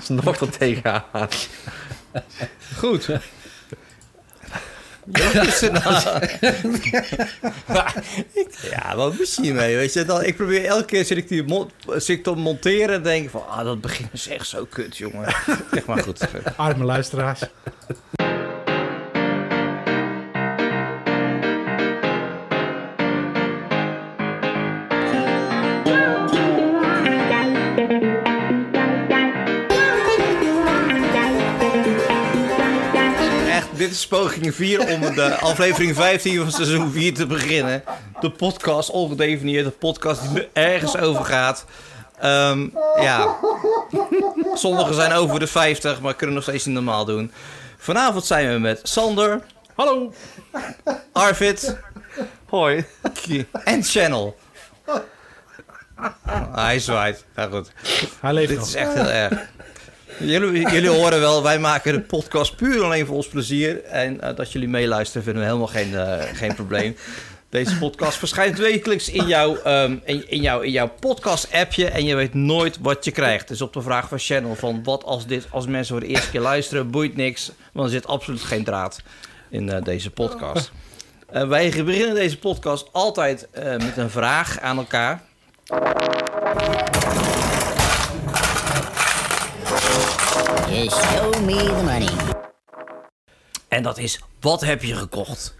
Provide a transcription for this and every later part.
nog er tegenaan. Goed. ja, wat moest je hiermee? Weet je, dan, ik probeer elke keer zit ik, die mon- zit ik te monteren en denk ik van, ah, dat begin is echt zo kut, jongen. Zeg maar goed. Arme luisteraars. Poging 4 om de aflevering 15 van seizoen 4 te beginnen. De podcast, ongedefinieerd, de podcast die ergens over gaat. Ehm, ja, sommigen zijn over de 50, maar kunnen nog steeds niet normaal doen. Vanavond zijn we met Sander, Hallo. Arvid Hoi. en Channel. Hij zwaait. Goed. Hij leeft Dit nog. is echt heel erg. Jullie, jullie horen wel, wij maken de podcast puur alleen voor ons plezier. En eh, dat jullie meeluisteren vinden we helemaal geen, eh, geen probleem. Deze podcast verschijnt wekelijks in jouw, ehm, in, jouw, in jouw podcast-appje. En je weet nooit wat je krijgt. Dus op de vraag van Channel van wat als, dit, als mensen voor de eerste keer luisteren, boeit niks. Want er zit absoluut geen draad in eh, deze podcast. Wij beginnen deze podcast altijd met een vraag aan elkaar. You show me the money. En dat is, wat heb je gekocht?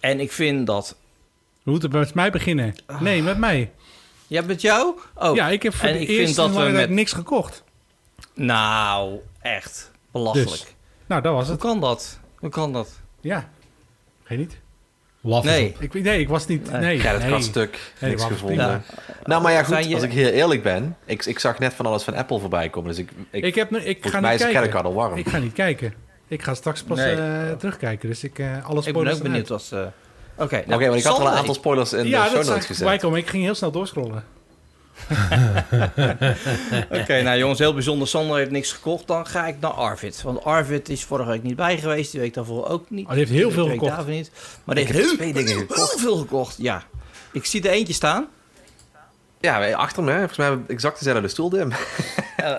En ik vind dat... We moeten met mij beginnen. Nee, met mij. Ja, met jou? Oh, ja, ik heb voor en de ik eerste dat we met... niks gekocht. Nou, echt. Belachelijk. Dus. Nou, dat was Hoe het. kan dat? Hoe kan dat? Ja. Geen niet. Waffles Nee. op. Ik, nee, ik was niet... Nee. Nee, Ja, dat nee. kan stuk. Nee, Niks gevonden. Nou, maar ja, goed. Je- Als ik heel eerlijk ben. Ik, ik zag net van alles van Apple voorbij komen. Dus ik, ik, Ik, heb, ik volgens ga mij niet is kijken. creditcard al warm. Ik ga niet kijken. Ik ga straks pas Nee. eh, terugkijken. Dus ik, eh alle Ik ben spoilers ook benieuwd eruit. wat... eh, Oké, nou, Oké, maar ik had al een aantal spoilers in ja, de show dat zag notes ik voorbij gezet. komen. Ik ging heel snel doorscrollen. Oké, nou jongens, heel bijzonder. Sander heeft niks gekocht. Dan ga ik naar Arvid. Want Arvid is vorige week niet bij geweest. Die week daarvoor ook niet. Oh, die heeft heel veel gekocht. daarvoor niet. Maar die Ik heeft heel, twee dingen gekocht. heel veel gekocht. Ja. Ik zie er eentje staan. Ja, achter me. hè. Volgens mij hebben we exact dezelfde stoel, Dim.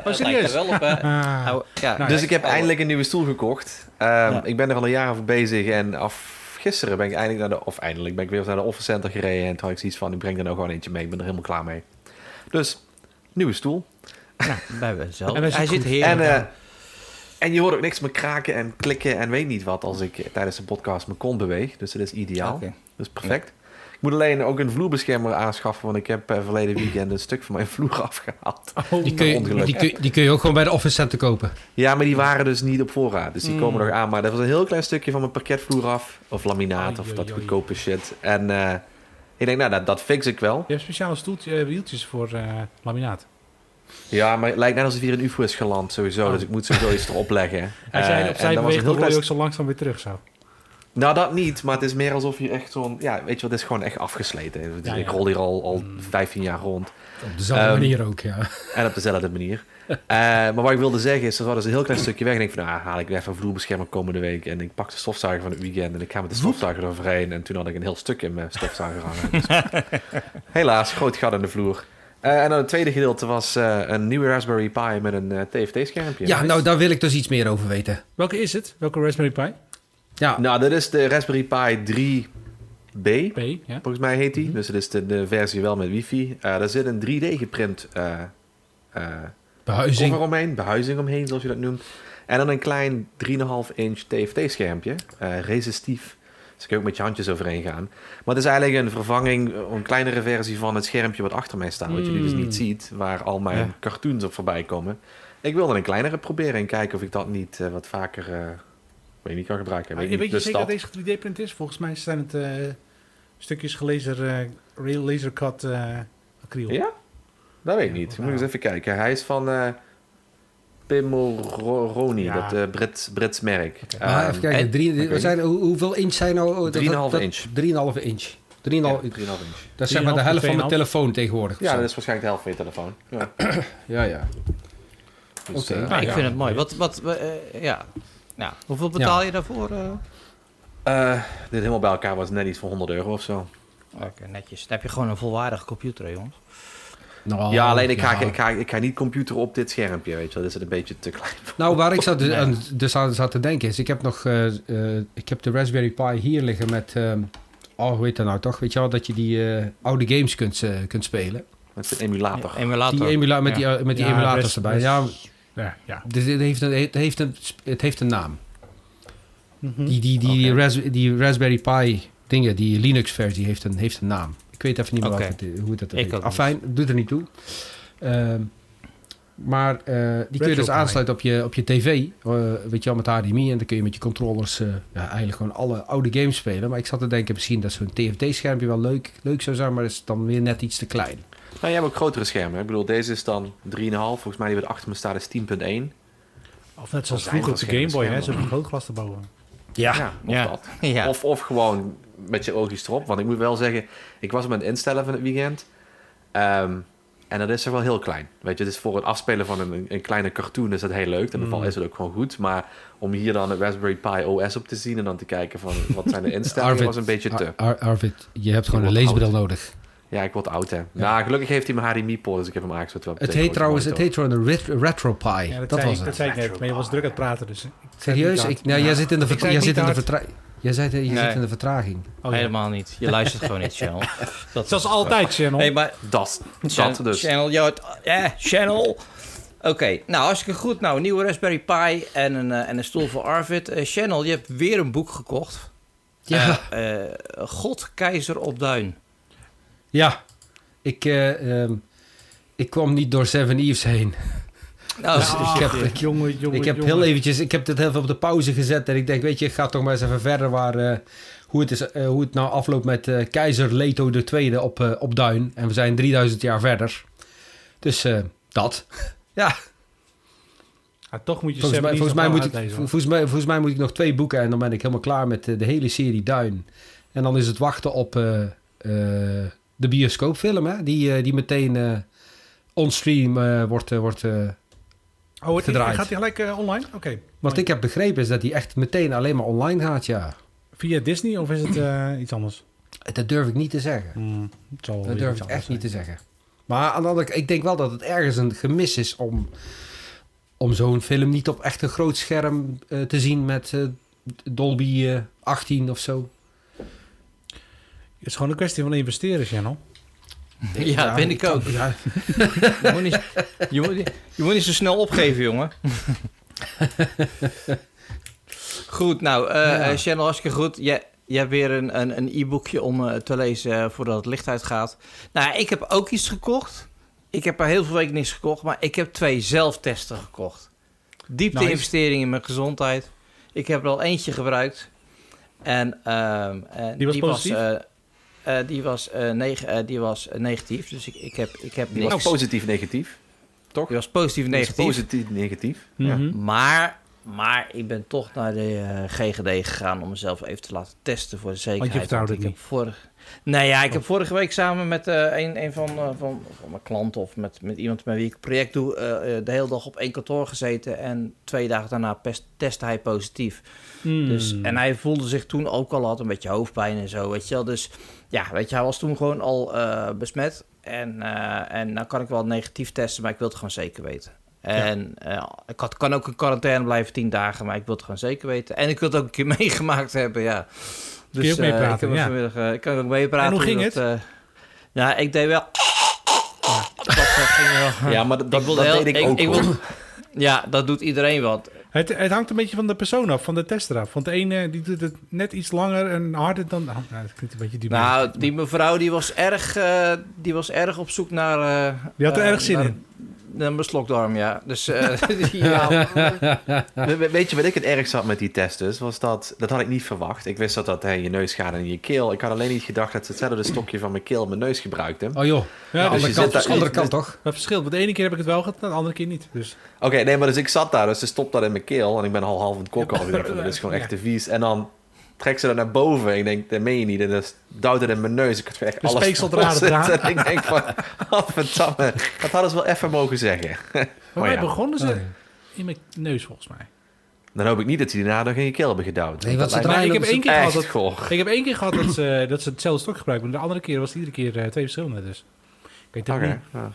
Oh, serieus? wel op, hè? Nou, ja. Nou, Dus ik heb Oh. eindelijk een nieuwe stoel gekocht. Ehm, Ja. Ik ben er al een jaar over bezig. En af gisteren ben ik eindelijk naar de... Of eindelijk ben ik weer naar de office center gereden. En toen had ik zoiets van, ik breng er nou gewoon eentje mee. Ik ben er helemaal klaar mee. Dus, nieuwe stoel. Nou, bij mezelf. En hij zit hij zit goed. heerlijk. En, eh, en je hoort ook niks meer kraken en klikken en weet niet wat... als ik tijdens de podcast mijn kont beweeg. Dus dat is ideaal. Oké. Dat is perfect. Ik moet alleen ook een vloerbeschermer aanschaffen... want ik heb eh, verleden weekend een stuk van mijn vloer afgehaald. Oh, Die kun, je, die, kun, die kun je ook gewoon bij de office center kopen. Ja, maar die waren dus niet op voorraad. Dus die Mm. komen nog aan. Maar dat was een heel klein stukje van mijn parketvloer af. Of laminaat, of dat goedkope shit. En eh, ik denk, nou, dat, dat fix ik wel. Je hebt speciale stoeltjes, eh, wieltjes voor eh, laminaat. Ja, maar het lijkt net alsof hier een UFO is geland, sowieso. Oh. Dus ik moet sowieso iets erop leggen. Hij Eh, zei, en op zij dat was een beweegt, heel dan je ook zo langzaam weer terug zo. Nou, dat niet, maar het is meer alsof je echt zo'n... Ja, weet je wat, het is gewoon echt afgesleten. Ja, ik ja. rol hier al, al 15 jaar rond. Op dezelfde Ehm, manier ook, ja. En op dezelfde manier. Eh, maar wat ik wilde zeggen is, er was dus een heel klein stukje weg. En ik denk van, nou, haal ik weer even een vloerbeschermer komende week. En ik pak de stofzuiger van het weekend en ik ga met de stofzuiger eroverheen. En toen had ik een heel stuk in mijn stofzuiger hangen. Dus, helaas, groot gat in de vloer. Eh, en dan het tweede gedeelte was eh, een nieuwe Raspberry Pi met een eh, TFT-schermpje. Ja, nou, daar wil ik dus iets meer over weten. Welke is het? Welke Raspberry Pi? Ja, Nou, dit is de Raspberry Pi 3B. P, ja. Volgens mij heet die. Dus het is de, de versie wel met wifi. Eh daar zit een 3D geprint eh eh, behuizing. cover omheen, behuizing omheen, zoals je dat noemt. En dan een klein 3,5 inch TFT-schermpje, eh, resistief. Dus kun je ook met je handjes overheen gaan. Maar het is eigenlijk een vervanging, een kleinere versie van het schermpje wat achter mij staat. Wat je nu dus Mm. niet ziet, waar al mijn Ja. cartoons op voorbij komen. Ik wilde een kleinere proberen en kijken of ik dat niet wat vaker eh, weet niet, kan gebruiken. Maar Weet weet niet, je de zeker dat deze 3D-print is? Volgens mij zijn het eh, stukjes gelaser, eh real laser cut eh acryl. Ja? Dat weet ik niet. Moet ik eens even kijken. Hij is van eh Pimoroni, Ja. dat eh, Brits, Brits merk. Maar Ehm, even kijken, en- drie, zijn, hoe- hoeveel inch zijn nou? oh, dat- 3,5 dat- inch. 3,5 inch. 3,5 ja, 3,5 inch. Dat is zeg maar de 3,5 helft van mijn 2,5. telefoon tegenwoordig. Ja, dat is waarschijnlijk de helft van je telefoon. Ja. ja, ja. Dus, Oké. Maar ik ja. vind het mooi. Wat, wat, eh, ja. Nou, hoeveel betaal je daarvoor? eh? eh, dit helemaal bij elkaar was net iets voor 100 euro of zo. Oké, netjes. Dan heb je gewoon een volwaardige computer, hè, jongens. Nou, ja, alleen ik ga, ja. ik, ga, ik ga niet computer op dit schermpje, weet je wel. Dit is een beetje te klein. Nou, waar ik zat, dus, aan, dus aan zat te denken is... Ik heb nog... eh, eh, ik heb de Raspberry Pi hier liggen met... ehm, oh, hoe heet dat nou toch? Weet je wel, dat je die eh, oude games kunt, eh, kunt spelen. Met een emulator. Emulator. Die emula met Ja. die, met die emulators erbij. Ja, Ja, ja. dus het, heeft een, het, heeft een, het heeft een naam. Mhm. Die, die, die. Ras- die Raspberry Pi dingen, die Linux-versie, heeft een, heeft een naam. Ik weet even niet meer wat het, hoe dat heet. Afijn, doet er niet toe. Ehm, maar eh, die kun je dus aansluiten op je, op je tv, eh, weet je wel, met HDMI. En dan kun je met je controllers eh, ja, eigenlijk gewoon alle oude games spelen. Maar ik zat te denken, misschien dat zo'n TFT-schermpje wel leuk, leuk zou zijn, maar is dan weer net iets te klein. Nou, jij hebt ook grotere schermen. hè? Ik bedoel, deze is dan 3,5. Volgens mij die wat achter me staat is 10,1. Of net zoals vroeger op de Game Boy, hè, zo'n grootglas erboven. Ja, of Ja. dat. Ja. Of, of gewoon met je oogjes erop. Want ik moet wel zeggen, ik was hem aan het instellen van het weekend. Ehm, en dat is toch wel heel klein. Weet je, het is voor het afspelen van een, een kleine cartoon is dat heel leuk. In ieder geval Mm. is het ook gewoon goed. Maar om hier dan een Raspberry Pi OS op te zien en dan te kijken van wat zijn de instellingen, Arvid, was een beetje te. Ar- Ar- Arvid, je hebt gewoon een leesbril nodig. Ja, ik word oud hè. Nou, gelukkig heeft hij mijn HDMI-poort, dus ik heb hem de Het heet trouwens, het heet gewoon ret- RetroPie. Ja, dat, dat zei, was ik, het. dat zei ik net, maar je was druk aan het praten, dus... ik het Serieus? Ik, nou, Ja. jij zit in de, Ik jij zit in de vertraging. Jij, zit, je Nee. zit in de vertraging. Oh, ja. Helemaal niet. Je luistert gewoon niet, Channel. Dat Zoals altijd, Channel. Hey, maar Dat, Channel, dat dus. Channel, ja, Channel. Oké, nou hartstikke goed. Nou, een nieuwe Raspberry Pi en een, eh, en een stoel voor Arvid. Eh, Channel, je hebt weer een boek gekocht. Ja. Eh, eh, God, keizer op duin. Ja. Ik, eh, ehm, ik kwam niet door Seven Eves heen. Nou, Dus ik heb- jongen, jongen, ik heb jongen. heel eventjes, ik heb dit heel even op de pauze gezet. En ik denk, weet je, ik ga toch maar eens even verder waar, eh, hoe, het is, eh, hoe het nou afloopt met eh, keizer Leto II op, eh, op Duin. En we zijn 3000 jaar verder. Dus eh, dat. ja, Ah, toch moet je volgens mij, volgens, mij moet ik, volgens, mij, volgens mij moet ik nog twee boeken en dan ben ik helemaal klaar met de hele serie Duin. En dan is het wachten op eh, eh, de bioscoopfilm, hè? Die, eh, die meteen eh onstream eh, wordt... wordt Oh, het, gedraaid. gaat hij gelijk online? Oké. wat ik heb begrepen is dat die echt meteen alleen maar online gaat, ja. Via Disney of is het iets anders? Dat durf ik niet te zeggen. Hmm, Dat durf ik echt niet te zeggen. Maar aan de andere kant, ik denk wel dat het ergens een gemis is om, om zo'n film niet op echt een groot scherm te zien met Dolby eh, 18 of zo. Het is gewoon een kwestie van investeren, Channel. ja, vind ik ook. Ja, Je moet, niet, je, moet, je moet niet zo snel opgeven, jongen. goed, nou, eh Ja. eh, Channel, hartstikke goed. Je, je hebt weer een, een, een e-boekje om eh, te lezen voordat het licht uitgaat. Nou, ik heb ook iets gekocht. Ik heb er heel veel weken niks gekocht, maar ik heb twee zelftesten gekocht. Diepte Nice. investering in mijn gezondheid. Ik heb er al eentje gebruikt. En, ehm, en Die was positief? eh, eh, die was, eh, neg- eh, die was negatief. Dus ik, ik heb, ik heb Die was niks. positief negatief. Toch? Die was positief negatief. Positief negatief. Ja. Mhm. Maar, maar ik ben toch naar de eh, GGD gegaan om mezelf even te laten testen voor de zekerheid. vertrouwde ik het heb vorig... Nee, ja, ik heb vorige week samen met eh, een, een van, eh, van, van mijn klanten of met, met iemand met wie ik project doe, eh, eh, de hele dag op één kantoor gezeten. En twee dagen daarna pest, testte hij positief. Hmm. Dus, en hij voelde zich toen ook al, had een beetje hoofdpijn en zo, weet je wel. Dus ja, weet je, hij was toen gewoon al eh, besmet. En, eh, en nou kan ik wel negatief testen, maar ik wil het gewoon zeker weten. En eh, ik had, kan ook in quarantaine blijven tien dagen, maar ik wil het gewoon zeker weten. En ik wil het ook een keer meegemaakt hebben, ja. Dus, ook meepraten, ik ja. vanmiddag, ik kan ook meepraten. En hoe ging dat, eh, ja, ik deed wel... Dat eh, ging wel. Ja, maar dat, dat, wilde dat heel- deed ik, ook wil- ja, dat doet iedereen wat. Het, het hangt een beetje van de persoon af, van de tester af. Want de ene die doet het net iets langer en harder dan... Oh, nou, dat klinkt een beetje die Nou, die mevrouw die was erg, eh, die was erg op zoek naar... eh, Die had er eh, erg zin naar- in. Mijn slokdarm, ja. Dus eh, ja. We- we- Weet je wat ik het ergst had met die test dus? Was dat, dat had ik niet verwacht. Ik wist dat dat hè, je neus gaat en je keel. Ik had alleen niet gedacht dat ze hetzelfde stokje van mijn keel en mijn neus gebruikten. Oh joh, Ja, de dus andere je kant, daar- andere kant toch? Dat verschilt. Want de ene keer heb ik het wel gehad, de andere keer niet. Dus Oké, nee, maar dus ik zat daar, dus ze stopt dat in mijn keel. En ik ben al half aan het kokken. al. Ik dat is gewoon echt te vies. En dan trekt ze dat naar boven. Ik denk, dat meen je niet. En dan duwt het in mijn neus. Ik had echt De alles eraan. En ik denk van, wat verdamme. Dat hadden ze wel even mogen zeggen. Maar Oh ja. begonnen ze Oh, in mijn neus, volgens mij. Dan hoop ik niet dat ze die daarna nog in je keel hebben gedouwd. Nee, wat Dat ze Maar ik draaien heb één keer gehad dat, goor. ik heb één keer gehad dat ze, dat ze hetzelfde stok gebruiken. Maar de andere keer was het iedere keer eh, twee verschillende. Dus ik weet het Oké. niet. ja.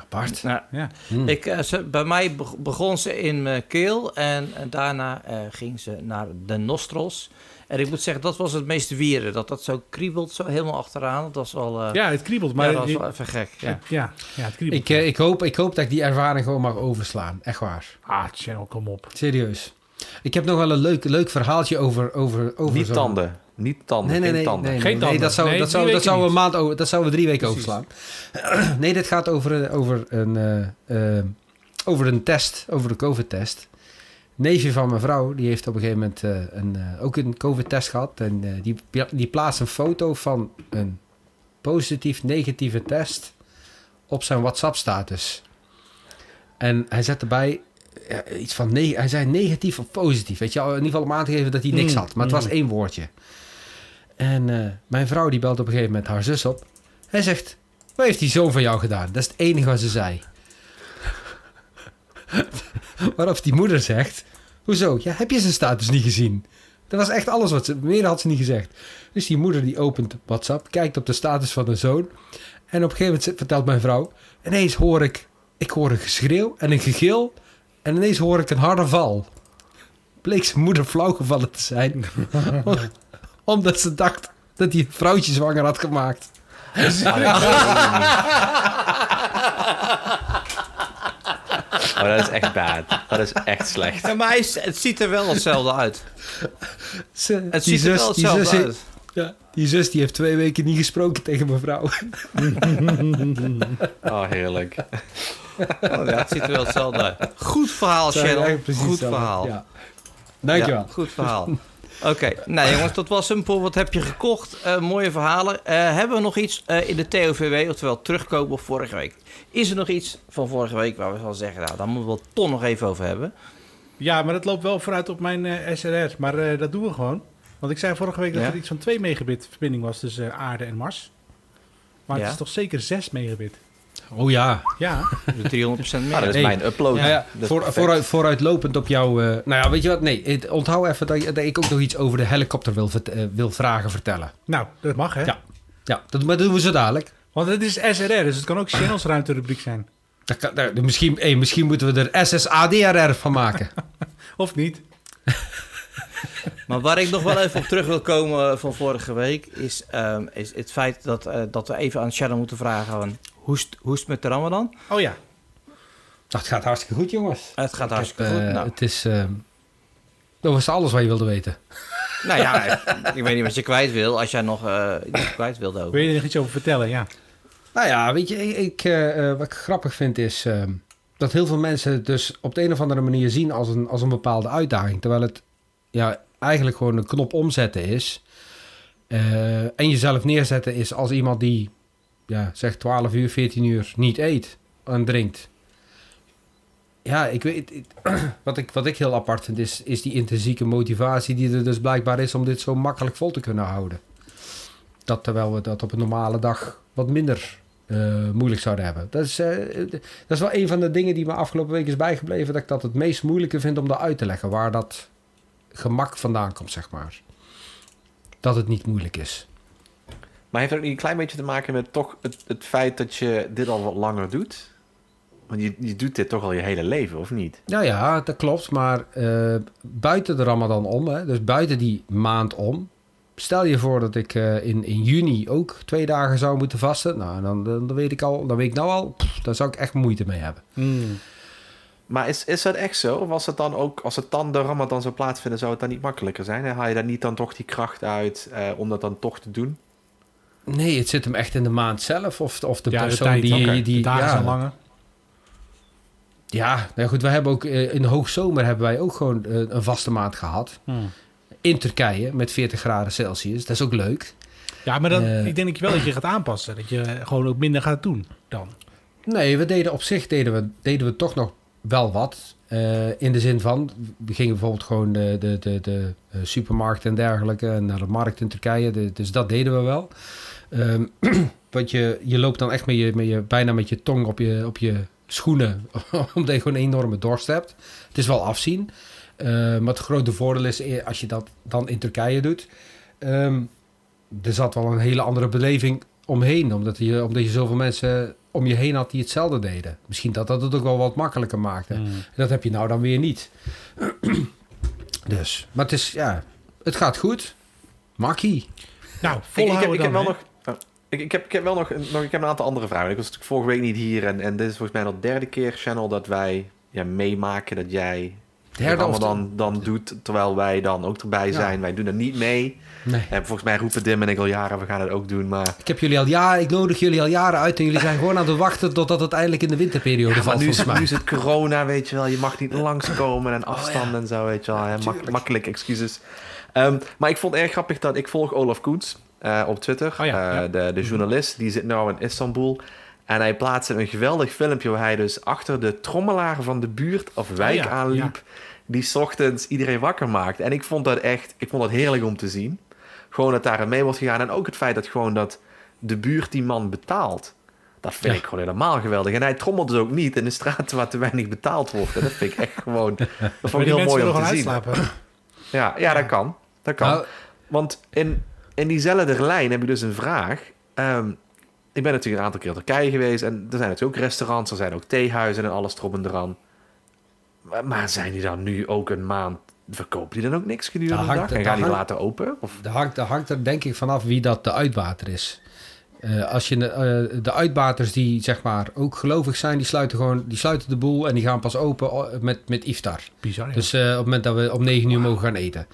Apart. Nou, Ja. Hmm. ik, eh, ze, bij mij beg- begon ze in mijn keel en, en daarna eh, ging ze naar de nostrils. En ik moet zeggen, dat was het meest wieren. Dat dat zo kriebelt, zo helemaal achteraan. Dat was wel, eh, Ja, het kriebelt, maar dat was wel even gek. Ja. ja. Ja, ja, het kriebelt. Ik, eh, ik, hoop, ik hoop dat ik die ervaring gewoon mag overslaan. Echt waar. Ah, channel, kom op. Serieus. Ik heb nog wel een leuk, leuk verhaaltje over... over, over Niet zo'n- tanden. Niet tanden. Nee, nee, geen nee, tanden. nee, Geen nee, tanden. dat zou, Nee, dat zou, dat zou een maand over, dat zouden we drie weken Precies. overslaan. nee, dit gaat over, een- over een, eh, eh, over een test, over de COVID-test. Neefje van mijn vrouw, die heeft op een gegeven moment eh, een, eh, ook een COVID-test gehad. En eh, die, die plaatst een foto van een positief-negatieve test op zijn WhatsApp-status. En hij zet erbij iets van... Ne hij zei negatief of positief. Weet je, in ieder geval om aan te geven dat hij niks Mm, had. Maar het was mm. één woordje. En mijn vrouw die belt op een gegeven moment haar zus op. Hij zegt, wat heeft die zoon van jou gedaan? Dat is het enige wat ze zei. Waarop die moeder zegt, hoezo? Ja, heb je zijn status niet gezien? Dat was echt alles wat ze... Meer had ze niet gezegd. Dus die moeder die opent WhatsApp, kijkt op de status van de zoon. En op een gegeven moment vertelt mijn vrouw... Ineens hoor ik... Ik hoor een geschreeuw en een gegil. En ineens hoor ik een harde val. Bleek zijn moeder flauw gevallen te zijn. Omdat ze dacht dat hij een vrouwtje zwanger had gemaakt. Oh, dat is echt bad. Dat is echt slecht. Ja, maar hij het ziet er wel hetzelfde uit. Ze, Het ziet er wel hetzelfde zus- uit. Ja, die zus die heeft twee weken niet gesproken tegen mijn vrouw. Oh, heerlijk. Oh, ja, het ziet er wel hetzelfde uit. Goed verhaal, Cheryl. Goed verhaal. Ja. Dankjewel. Ja, goed verhaal. Oké, nou jongens, dat was hem. Paul, Wat heb je gekocht? Eh, mooie verhalen. Eh, hebben we nog iets eh, in de TOVW, oftewel terugkomen op vorige week? Is er nog iets van vorige week waar we van zeggen, nou, daar moeten we het toch nog even over hebben? Ja, maar dat loopt wel vooruit op mijn SRR. Maar dat doen we gewoon. Want ik zei vorige week dat Ja. er iets van 2 megabit verbinding was tussen aarde en Mars. Maar Ja. het is toch zeker 6 megabit? Oh ja. Ja, De 300% meer. Ah, dat is Hey. mijn upload. ja, ja. Dat is Voor, vooruit, vooruitlopend op jouw... eh, nou ja, weet je wat? Nee, onthoud even dat, ik ook nog iets over de helikopter wil, eh, wil vragen vertellen. nou, dat mag hè. Ja. Ja, dat, maar dat doen we zo dadelijk. Want het is SRR, dus het kan ook Channels ruimterubriek zijn. Dat kan, daar- misschien, hey, misschien moeten we er SSADRR van maken. Of niet? Maar waar ik nog wel even op terug wil komen eh, van vorige week... is, ehm, is het feit dat, eh, dat we even aan Sharon moeten vragen... Van, hoe, is het- hoe is het met de Ramadan? Oh ja. Dat gaat hartstikke goed, jongens. Het gaat hartstikke Eh, goed. Nou, Het is... eh, dat was alles wat je wilde weten. nou ja, ik weet niet wat je kwijt wil... als jij nog eh, iets kwijt wilde ook. Wil je er nog iets over vertellen? Ja. Nou ja, weet je, ik, ik, eh, eh, wat ik grappig vind is ehm, dat heel veel mensen het dus op de een of andere manier zien als een, als een bepaalde uitdaging. Terwijl het ja, eigenlijk gewoon een knop omzetten is. Eh, en jezelf neerzetten is als iemand die, ja, zeg 12 uur, 14 uur niet eet en drinkt. Ja, ik weet, wat, ik, wat ik heel apart vind is, is die intrinsieke motivatie die er dus blijkbaar is om dit zo makkelijk vol te kunnen houden. Dat terwijl we dat op een normale dag wat minder eh, moeilijk zouden hebben. Dat is, eh, dat is wel een van de dingen die me afgelopen week is bijgebleven. Dat ik dat het meest moeilijke vind om dat uit te leggen. Waar dat gemak vandaan komt, zeg maar. Dat het niet moeilijk is. Maar heeft het ook niet een klein beetje te maken met toch het, het feit dat je dit al wat langer doet? Want je, je doet dit toch al je hele leven, of niet? Nou ja, dat klopt. Maar eh, buiten de Ramadan om, hè, dus buiten die maand om. Stel je voor dat ik eh, in, in juni ook twee dagen zou moeten vasten. Nou, dan, dan, dan weet ik al, dan weet ik nou al, pff, daar zou ik echt moeite mee hebben. Hmm. Maar is, is dat echt zo? Of was het dan ook, als het dan de Ramadan zou plaatsvinden, zou het dan niet makkelijker zijn? Hè? Haal je daar niet dan toch die kracht uit eh, om dat dan toch te doen? Nee, het zit hem echt in de maand zelf. Of, of de ja, de persoon tijd. die, die de dagen ja, zijn langer. Ja, nou goed. We hebben ook eh, in de hoogzomer hebben wij ook gewoon eh, een vaste maand gehad. Hmm. In Turkije met 40 graden Celsius. Dat is ook leuk. Ja, maar dan, Eh. ik denk dat je wel dat je gaat aanpassen. Dat je gewoon ook minder gaat doen dan. Nee, we deden op zich deden we, deden we toch nog wel wat. In de zin van, we gingen bijvoorbeeld gewoon de, de, de, de supermarkt en dergelijke. En naar de markt in Turkije. De- dus dat deden we wel. Ehm, want je, je loopt dan echt met je, met je, bijna met je tong op je, op je schoenen. omdat je gewoon een enorme dorst hebt. Het is wel afzien. Eh, maar het grote voordeel is eh, als je dat dan in Turkije doet. ehm, er zat wel een hele andere beleving omheen. Omdat je, omdat je zoveel mensen om je heen had die hetzelfde deden. Misschien dat dat het ook wel wat makkelijker maakte. Mm. En dat heb je nou dan weer niet. dus, maar het is, ja, het gaat goed. Makkie. Nou, Ik, heb, ik heb dan, wel nog. Oh, ik, ik, heb, ik heb wel nog, nog ik heb een aantal andere vragen. Ik was natuurlijk vorige week niet hier. En, en dit is volgens mij al de derde keer, Channel, dat wij ja, meemaken dat jij Derde of dan, dan doet. Terwijl wij dan ook erbij Ja. zijn. Wij doen er niet mee. Nee. En volgens mij roepen Dim en ik al jaren, we gaan het ook doen. Maar, Ik heb jullie al ja, ik nodig jullie al jaren uit en jullie zijn gewoon aan het wachten totdat het eindelijk in de winterperiode ja, valt nu, is, volgens mij. nu is het corona, weet je wel. Je mag niet langskomen en afstand ja. en zo, weet je wel. Mak- makkelijk excuses. Ehm, maar ik vond het erg grappig dat ik volg Olaf Koens eh, op Twitter. Oh ja, Eh, ja. De, de journalist, die zit nou in Istanbul. En hij plaatste een geweldig filmpje waar hij dus achter de trommelaar van de buurt of wijk Oh ja, aanliep. Die 's ochtends iedereen wakker maakt. En ik vond dat echt, ik vond dat heerlijk om te zien. Gewoon dat daar mee wordt gegaan. En ook het feit dat gewoon dat de buurt die man betaalt. Dat vind Ja. ik gewoon helemaal geweldig. En hij trommelt dus ook niet in de straten waar te weinig betaald wordt. En dat vind ik echt gewoon, dat vond ik heel mooi om te zien. Ja, ja, dat kan. Dat kan. Nou, Want in, in diezelfde lijn heb je dus een vraag. Ehm, ik ben natuurlijk een aantal keer in Turkije geweest. En er zijn natuurlijk ook restaurants, er zijn ook theehuizen en alles erop en eraan. Maar, maar zijn die dan nu ook een maand... Verkopen die dan ook niks gedurende de dag? En gaan die later open? Of? Dat hangt, hangt er denk ik vanaf wie dat de uitbater is. Eh, als je eh, de uitbaters die zeg maar ook gelovig zijn, die sluiten gewoon die sluiten de boel en die gaan pas open o- met, met iftar. Bizar, ja. Dus eh, op het moment dat we om 9 uur mogen gaan eten.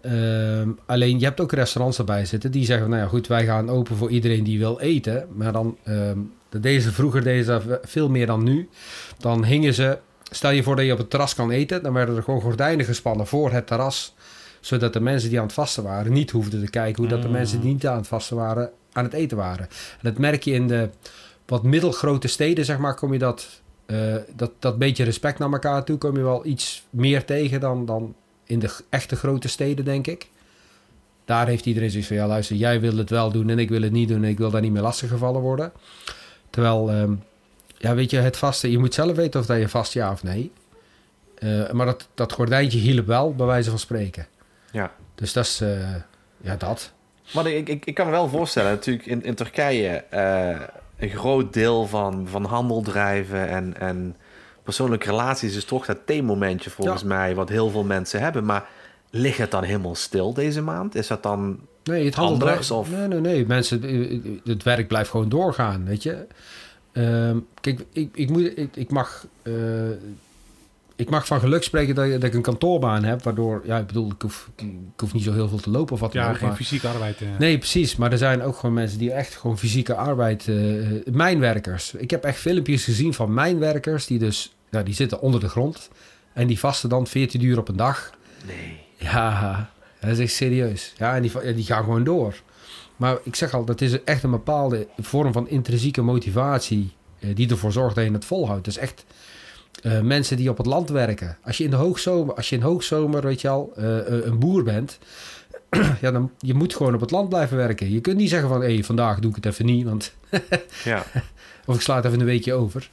Ehm, alleen je hebt ook restaurants erbij zitten die zeggen: Nou ja, goed, wij gaan open voor iedereen die wil eten. Maar dan, ehm deze vroeger deze veel meer dan nu. Dan hingen ze, stel je voor dat je op het terras kan eten, dan werden er gewoon gordijnen gespannen voor het terras. Zodat de mensen die aan het vasten waren niet hoefden te kijken hoe dat de Mm. mensen die niet aan het vasten waren, aan het eten waren. En dat merk je in de wat middelgrote steden, zeg maar, kom je dat, eh, dat, dat beetje respect naar elkaar toe, kom je wel iets meer tegen dan, dan in de echte grote steden, denk ik. Daar heeft iedereen zoiets van, ja luister, jij wil het wel doen en ik wil het niet doen en ik wil daar niet meer lastiggevallen worden. Terwijl, ehm, ja weet je, het vasten, je moet zelf weten of dat je vast ja of nee. Eh, maar dat, dat gordijntje hielp wel, bij wijze van spreken. Ja. Dus dat is, eh, ja dat. Maar ik, ik, ik kan me wel voorstellen, natuurlijk in, in Turkije... eh, een groot deel van, van handel drijven en, en persoonlijke relaties... is toch dat theemomentje volgens Ja. mij... wat heel veel mensen hebben. Maar ligt het dan helemaal stil deze maand? Is dat dan... Nee, het Anders, handelt of- Nee, nee, nee. Mensen, eh, eh, het werk blijft gewoon doorgaan, weet je. Ehm, kijk, ik, ik, moet, ik, ik mag... ik mag van geluk spreken dat, dat ik een kantoorbaan heb, waardoor, ja, ik bedoel, ik hoef, ik hoef niet zo heel veel te lopen of wat dan ja, ook. geen maar- fysieke arbeid. eh. Nee, precies. Maar er zijn ook gewoon mensen die echt gewoon fysieke arbeid... eh, mijnwerkers. Ik heb echt filmpjes gezien van mijnwerkers... die dus, nou, die zitten onder de grond... en die vasten dan 14 uur op een dag. Nee. Ja, dat is echt serieus. Ja, en die, ja, die gaan gewoon door. Maar ik zeg al, dat is echt een bepaalde vorm van intrinsieke motivatie... eh, die ervoor zorgt dat je het volhoudt. Dus echt... eh, mensen die op het land werken. Als je in de hoogzomer, als je in hoogzomer, weet je al, eh, eh, een boer bent, ja, dan je moet gewoon op het land blijven werken. Je kunt niet zeggen van, hé, vandaag doe ik het even niet, want Ja. of ik sla het even een weekje over.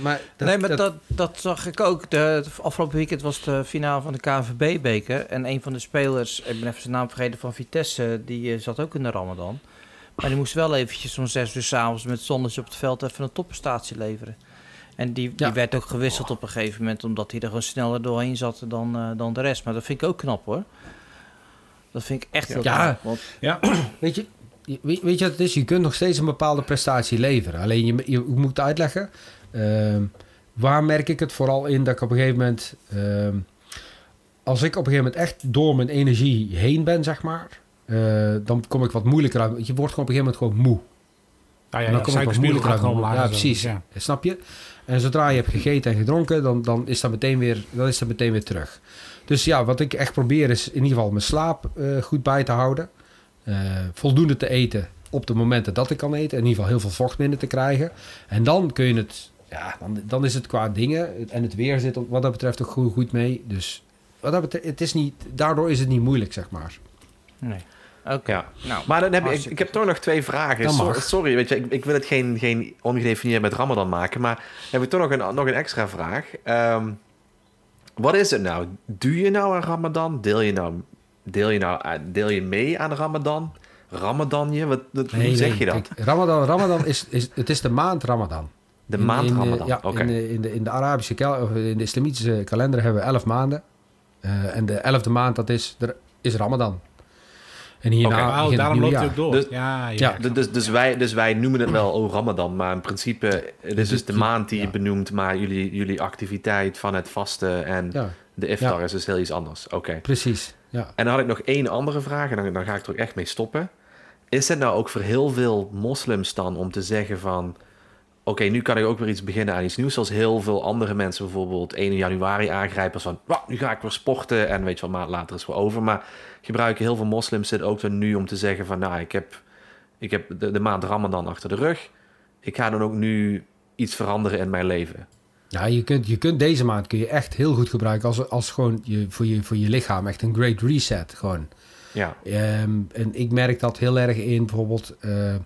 Maar dat, nee, maar dat, dat, zag ik ook. De, afgelopen weekend was de finale van de KNVB-beker. En een van de spelers, ik ben even zijn naam vergeten, van Vitesse... die zat ook in de Ramadan. Maar die moest wel eventjes om zes uur s'avonds... met zonnetje op het veld even een topprestatie leveren. En die, die Ja. werd ook gewisseld op een gegeven moment... omdat hij er gewoon sneller doorheen zat dan, eh, dan de rest. Maar dat vind ik ook knap, hoor. Dat vind ik echt heel Ja. knap. Want Ja, Weet je, je- weet, weet je wat het is? Je kunt nog steeds een bepaalde prestatie leveren. Alleen je, je moet uitleggen. ehm, waar merk ik het vooral in dat ik op een gegeven moment... ehm, als ik op een gegeven moment echt door mijn energie heen ben, zeg maar... eh, dan kom ik wat moeilijker uit. Je wordt gewoon op een gegeven moment gewoon moe. nou ja, En dan ja, kom ik wat moeilijker uit. Ja, precies. dus ja. Snap je? En zodra je hebt gegeten en gedronken, dan, dan, is, dat meteen weer, dan is dat meteen weer terug. Dus ja, wat ik echt probeer is in ieder geval mijn slaap eh, goed bij te houden. Eh, voldoende te eten op de momenten dat ik kan eten. In ieder geval heel veel vocht binnen te krijgen. En dan kun je het... Ja, dan, dan is het qua dingen. En het weer zit wat dat betreft ook goed, goed mee. Dus wat dat betreft, het is niet, daardoor is het niet moeilijk, zeg maar. nee. Oké. Ja. Nou, Maar dan heb ik, ik heb toch nog twee vragen. So- sorry, weet je, ik, ik wil het geen, geen ongedefinieerd met Ramadan maken, maar heb ik toch nog een, nog een extra vraag. Ehm, wat is het nou? Doe je nou aan Ramadan? Deel je nou, deel je nou aan- deel je mee aan Ramadan? Ramadanje? Wat, wat- hoe zeg nee, je dat? kijk, Ramadan, Ramadan is, is, het is de maand Ramadan. de In- maand in, eh, Ramadan. Ja, in, de, in, de, in de Arabische, of in de islamitische kalender hebben we elf maanden. Eh, en de elfde maand, dat is, er is Ramadan. En hierna het daarom loopt hij jaar. ook door. Dus- ja, ja. Ja. Dus, dus, wij, dus wij noemen het wel oh, Ramadan, maar in principe het is dus de maand die je benoemt, maar jullie, jullie activiteit van het vasten en Ja, de iftar Ja. is dus heel iets anders. Oké. precies. Ja. En dan had ik nog één andere vraag en dan, dan ga ik er ook echt mee stoppen. Is het nou ook voor heel veel moslims dan om te zeggen van... Oké, nu kan ik ook weer iets beginnen aan iets nieuws. Zoals heel veel andere mensen bijvoorbeeld 1 januari aangrijpen. als Van, "Wauw, nu ga ik weer sporten en weet je wat, maand later is het weer over. Maar gebruiken heel veel moslims dit ook dan nu om te zeggen van... Nou, ik heb, ik heb de, de maand Ramadan achter de rug. Ik ga dan ook nu iets veranderen in mijn leven. Ja, je kunt, je kunt deze maand kun je echt heel goed gebruiken als, als gewoon je, voor, je, voor je lichaam echt een great reset. Gewoon. Ja, Ehm, en ik merk dat heel erg in bijvoorbeeld ehm,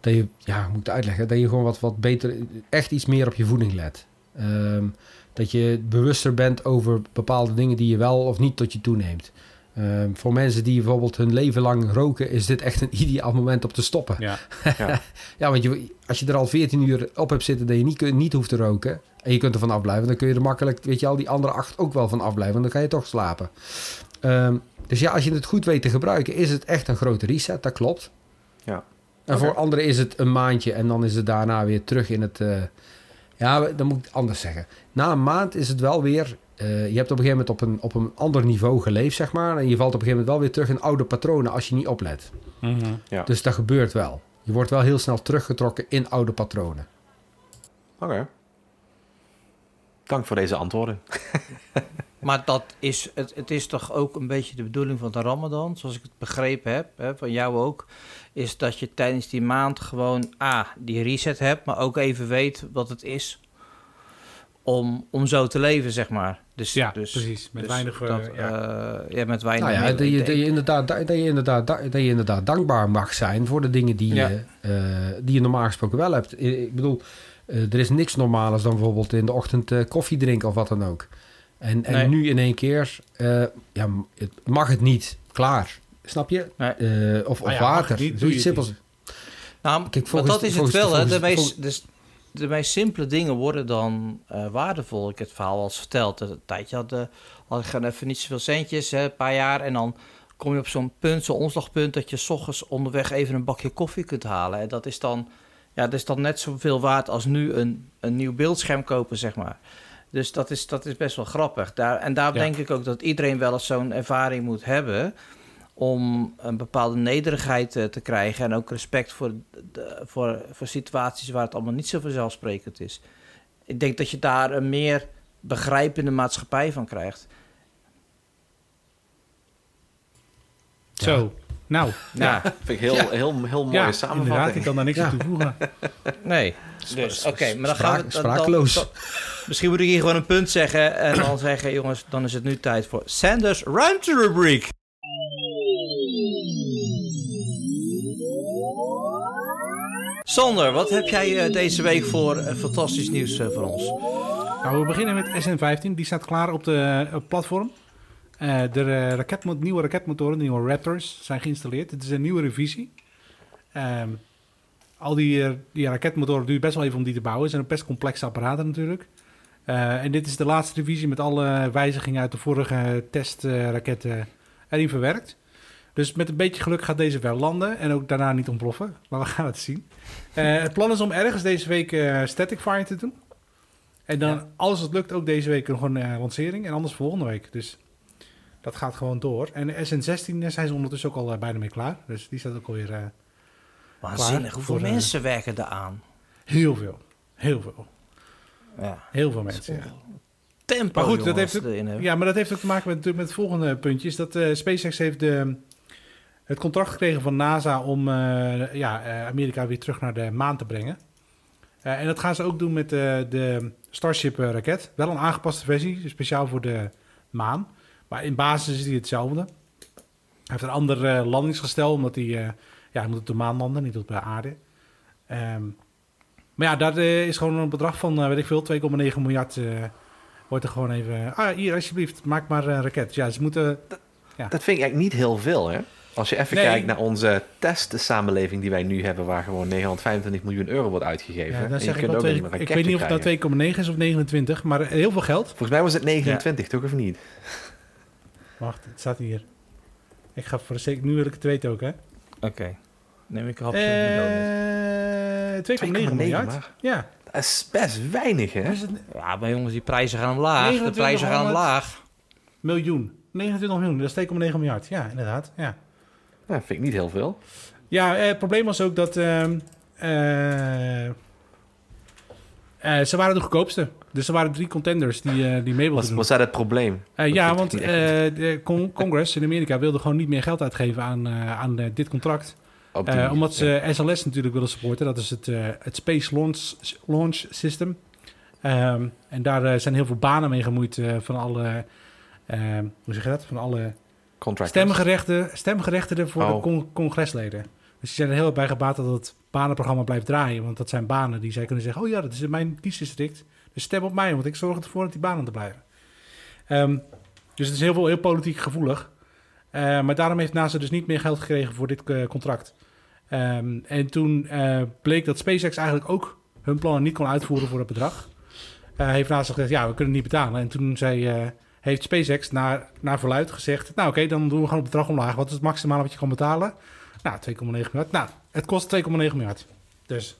dat je, ja, moet uitleggen, dat je gewoon wat, wat beter, echt iets meer op je voeding let. Ehm, dat je bewuster bent over bepaalde dingen die je wel of niet tot je toeneemt. Ehm, voor mensen die bijvoorbeeld hun leven lang roken, is dit echt een ideaal moment om te stoppen. ja. ja. Ja, want je, als je er al 14 uur op hebt zitten dat je niet, kun- niet hoeft te roken. En je kunt er van afblijven. Dan kun je er makkelijk, weet je al, die andere acht ook wel van afblijven. Want dan ga je toch slapen. Ehm, dus ja, als je het goed weet te gebruiken, is het echt een grote reset. Dat klopt. Ja. En voor anderen is het een maandje. En dan is het daarna weer terug in het... eh, ja, dan moet ik het anders zeggen. Na een maand is het wel weer... eh, je hebt op een gegeven moment op een, op een ander niveau geleefd, zeg maar. En je valt op een gegeven moment wel weer terug in oude patronen als je niet oplet. Mhm. Ja. Dus dat gebeurt wel. Je wordt wel heel snel teruggetrokken in oude patronen. Oké. Dank voor deze antwoorden. Maar dat is, het, het is toch ook een beetje de bedoeling van de Ramadan, zoals ik het begrepen heb, hè, van jou ook, is dat je tijdens die maand gewoon A, die reset hebt, maar ook even weet wat het is om, om zo te leven, zeg maar. Dus, Ja, dus, precies. Met dus weinig... eh, dat, ja. eh, ja, met weinig. Nou ja, dat je, dat, je inderdaad, dat, je inderdaad, dat je inderdaad dankbaar mag zijn voor de dingen die, Ja. je, eh, die je normaal gesproken wel hebt. Ik bedoel, eh, er is niks normalers dan bijvoorbeeld in de ochtend eh, koffie drinken of wat dan ook. En, en Nee. nu in één keer, eh, ja, het, mag het niet. Klaar. Snap je? Nee. Eh, of of Ah ja, mag water. niet, doe Zoiets je simpels. Nou, Kijk, maar volgens- dat is het wel, hè. volgens- De meest, dus de meest simpele dingen worden dan eh, waardevol. Ik heb het verhaal al eens verteld. Een tijdje had, eh, had ik gewoon even niet zoveel centjes, hè, een paar jaar. En dan kom je op zo'n punt, zo'n omslagpunt... dat je 's ochtends onderweg even een bakje koffie kunt halen. En dat is dan, ja, dat is dan net zoveel waard als nu een, een nieuw beeldscherm kopen, zeg maar. Dus dat is, dat is best wel grappig. Daar, en daar Ja. denk ik ook dat iedereen wel eens zo'n ervaring moet hebben om een bepaalde nederigheid eh, te krijgen en ook respect voor, de, voor, voor situaties waar het allemaal niet zo vanzelfsprekend is. Ik denk dat je daar een meer begrijpende maatschappij van krijgt. Zo. Nou, Ja, Vind ik heel, heel, heel mooie ja, inderdaad. Ik kan daar niks Ja. aan toevoegen. nee. Dus, oké, maar dan gaan we... Spraak- dan- dan- dan- misschien moet ik hier gewoon een punt zeggen en dan zeggen, jongens, dan is het nu tijd voor Sanders Ruimte Sander, wat heb jij eh, deze week voor eh, fantastisch nieuws eh, voor ons? Nou, we beginnen met SN15. Die staat klaar op de platform. De nieuwe raketmotoren, de nieuwe Raptors, zijn geïnstalleerd. Het is een nieuwe revisie. Ehm, al die, die raketmotoren duurt best wel even om die te bouwen. Het zijn best complexe apparaten natuurlijk. En dit is de laatste revisie met alle wijzigingen uit de vorige testraketten erin verwerkt. Dus met een beetje geluk gaat deze wel landen en ook daarna niet ontploffen. Maar we gaan het zien. Eh, het plan is om ergens deze week eh, static fire te doen. En dan, Ja. als het lukt, ook deze week nog een eh, lancering. En anders volgende week. Dus dat gaat gewoon door. En de SN16 zijn ze ondertussen ook al bijna mee klaar. Dus die staat ook alweer uh, Waanzinnig, hoeveel voor, mensen werken daar aan? heel veel. Heel veel. Ja. Heel veel mensen. ja. Tempo, Maar goed, dat heeft ook-. Ja, maar dat heeft ook te maken met, met het volgende puntje. Is dat SpaceX heeft de, het contract gekregen van NASA om eh, ja, eh, Amerika weer terug naar de maan te brengen. Eh, en dat gaan ze ook doen met de Starship-raket. Wel een aangepaste versie, speciaal voor de maan. Maar in basis is die hetzelfde. Hij heeft een ander landingsgestel, omdat hij, ja, hij moet op de maan landen, niet op de aarde. Ehm, maar ja, daar eh, is gewoon een bedrag van, weet ik veel, 2,9 miljard... wordt er gewoon even... Ah, hier, alsjeblieft, maak maar een raket. Ja, ze moeten... Dat vind ik eigenlijk niet heel veel, hè? Als je even Nee. kijkt naar onze testsamenleving die wij nu hebben, waar gewoon 925 miljoen euro wordt uitgegeven. Ja, en dan je zeg ik kunt ook twee, ik weet niet of nou 2,9 is of 29, maar heel veel geld. Volgens mij was het 29, toch of niet? Wacht, het staat hier. Ik ga voor de zeker, nu wil ik het weten ook, hè? Oké. Neem ik hapje. Eh 2,9 miljard. maar Ja. dat is best weinig, hè? Het Ja, maar jongens, die prijzen gaan omlaag. De prijzen gaan 2900. omlaag. miljoen. 29 miljoen, dat is 2,9 miljard. Ja, inderdaad. Ja, Ja, vind ik niet heel veel. ja eh, het probleem was ook dat... ehm, eh, eh, ze waren de goedkoopste. Dus er waren drie contenders die, eh, die mee wilden Was, doen. was dat het probleem? Eh, Dat ja, vind ik want eh, de con- Congress in Amerika wilde gewoon niet meer geld uitgeven aan, eh, aan eh, dit contract. Op die Eh, manier, omdat ja. ze SLS natuurlijk willen supporten. Dat is het, eh, het Space Launch, Launch System. Ehm, en daar eh, zijn heel veel banen mee gemoeid eh, van alle... ehm, hoe zeg je dat? Van alle Contractors. stemgerechten, stemgerechtigden voor de Oh. con- congresleden. Dus die zijn er heel erg bij gebaat dat het banenprogramma blijft draaien. Want dat zijn banen die zij kunnen zeggen... oh ja, dat is in mijn kiesdistrict. Dus stem op mij, want ik zorg ervoor dat die banen er blijven. Ehm, dus het is heel, veel, heel politiek gevoelig. Eh, maar daarom heeft NASA dus niet meer geld gekregen voor dit eh, contract. Ehm, en toen eh, bleek dat SpaceX eigenlijk ook hun plannen niet kon uitvoeren voor dat bedrag. Heeft NASA gezegd, ja, we kunnen het niet betalen. En toen zei, heeft SpaceX naar, naar verluid gezegd... nou oké, dan doen we gewoon het bedrag omlaag. Wat is het maximale wat je kan betalen? Nou, 2,9 miljard. Nou, het kost 2,9 miljard. Dus,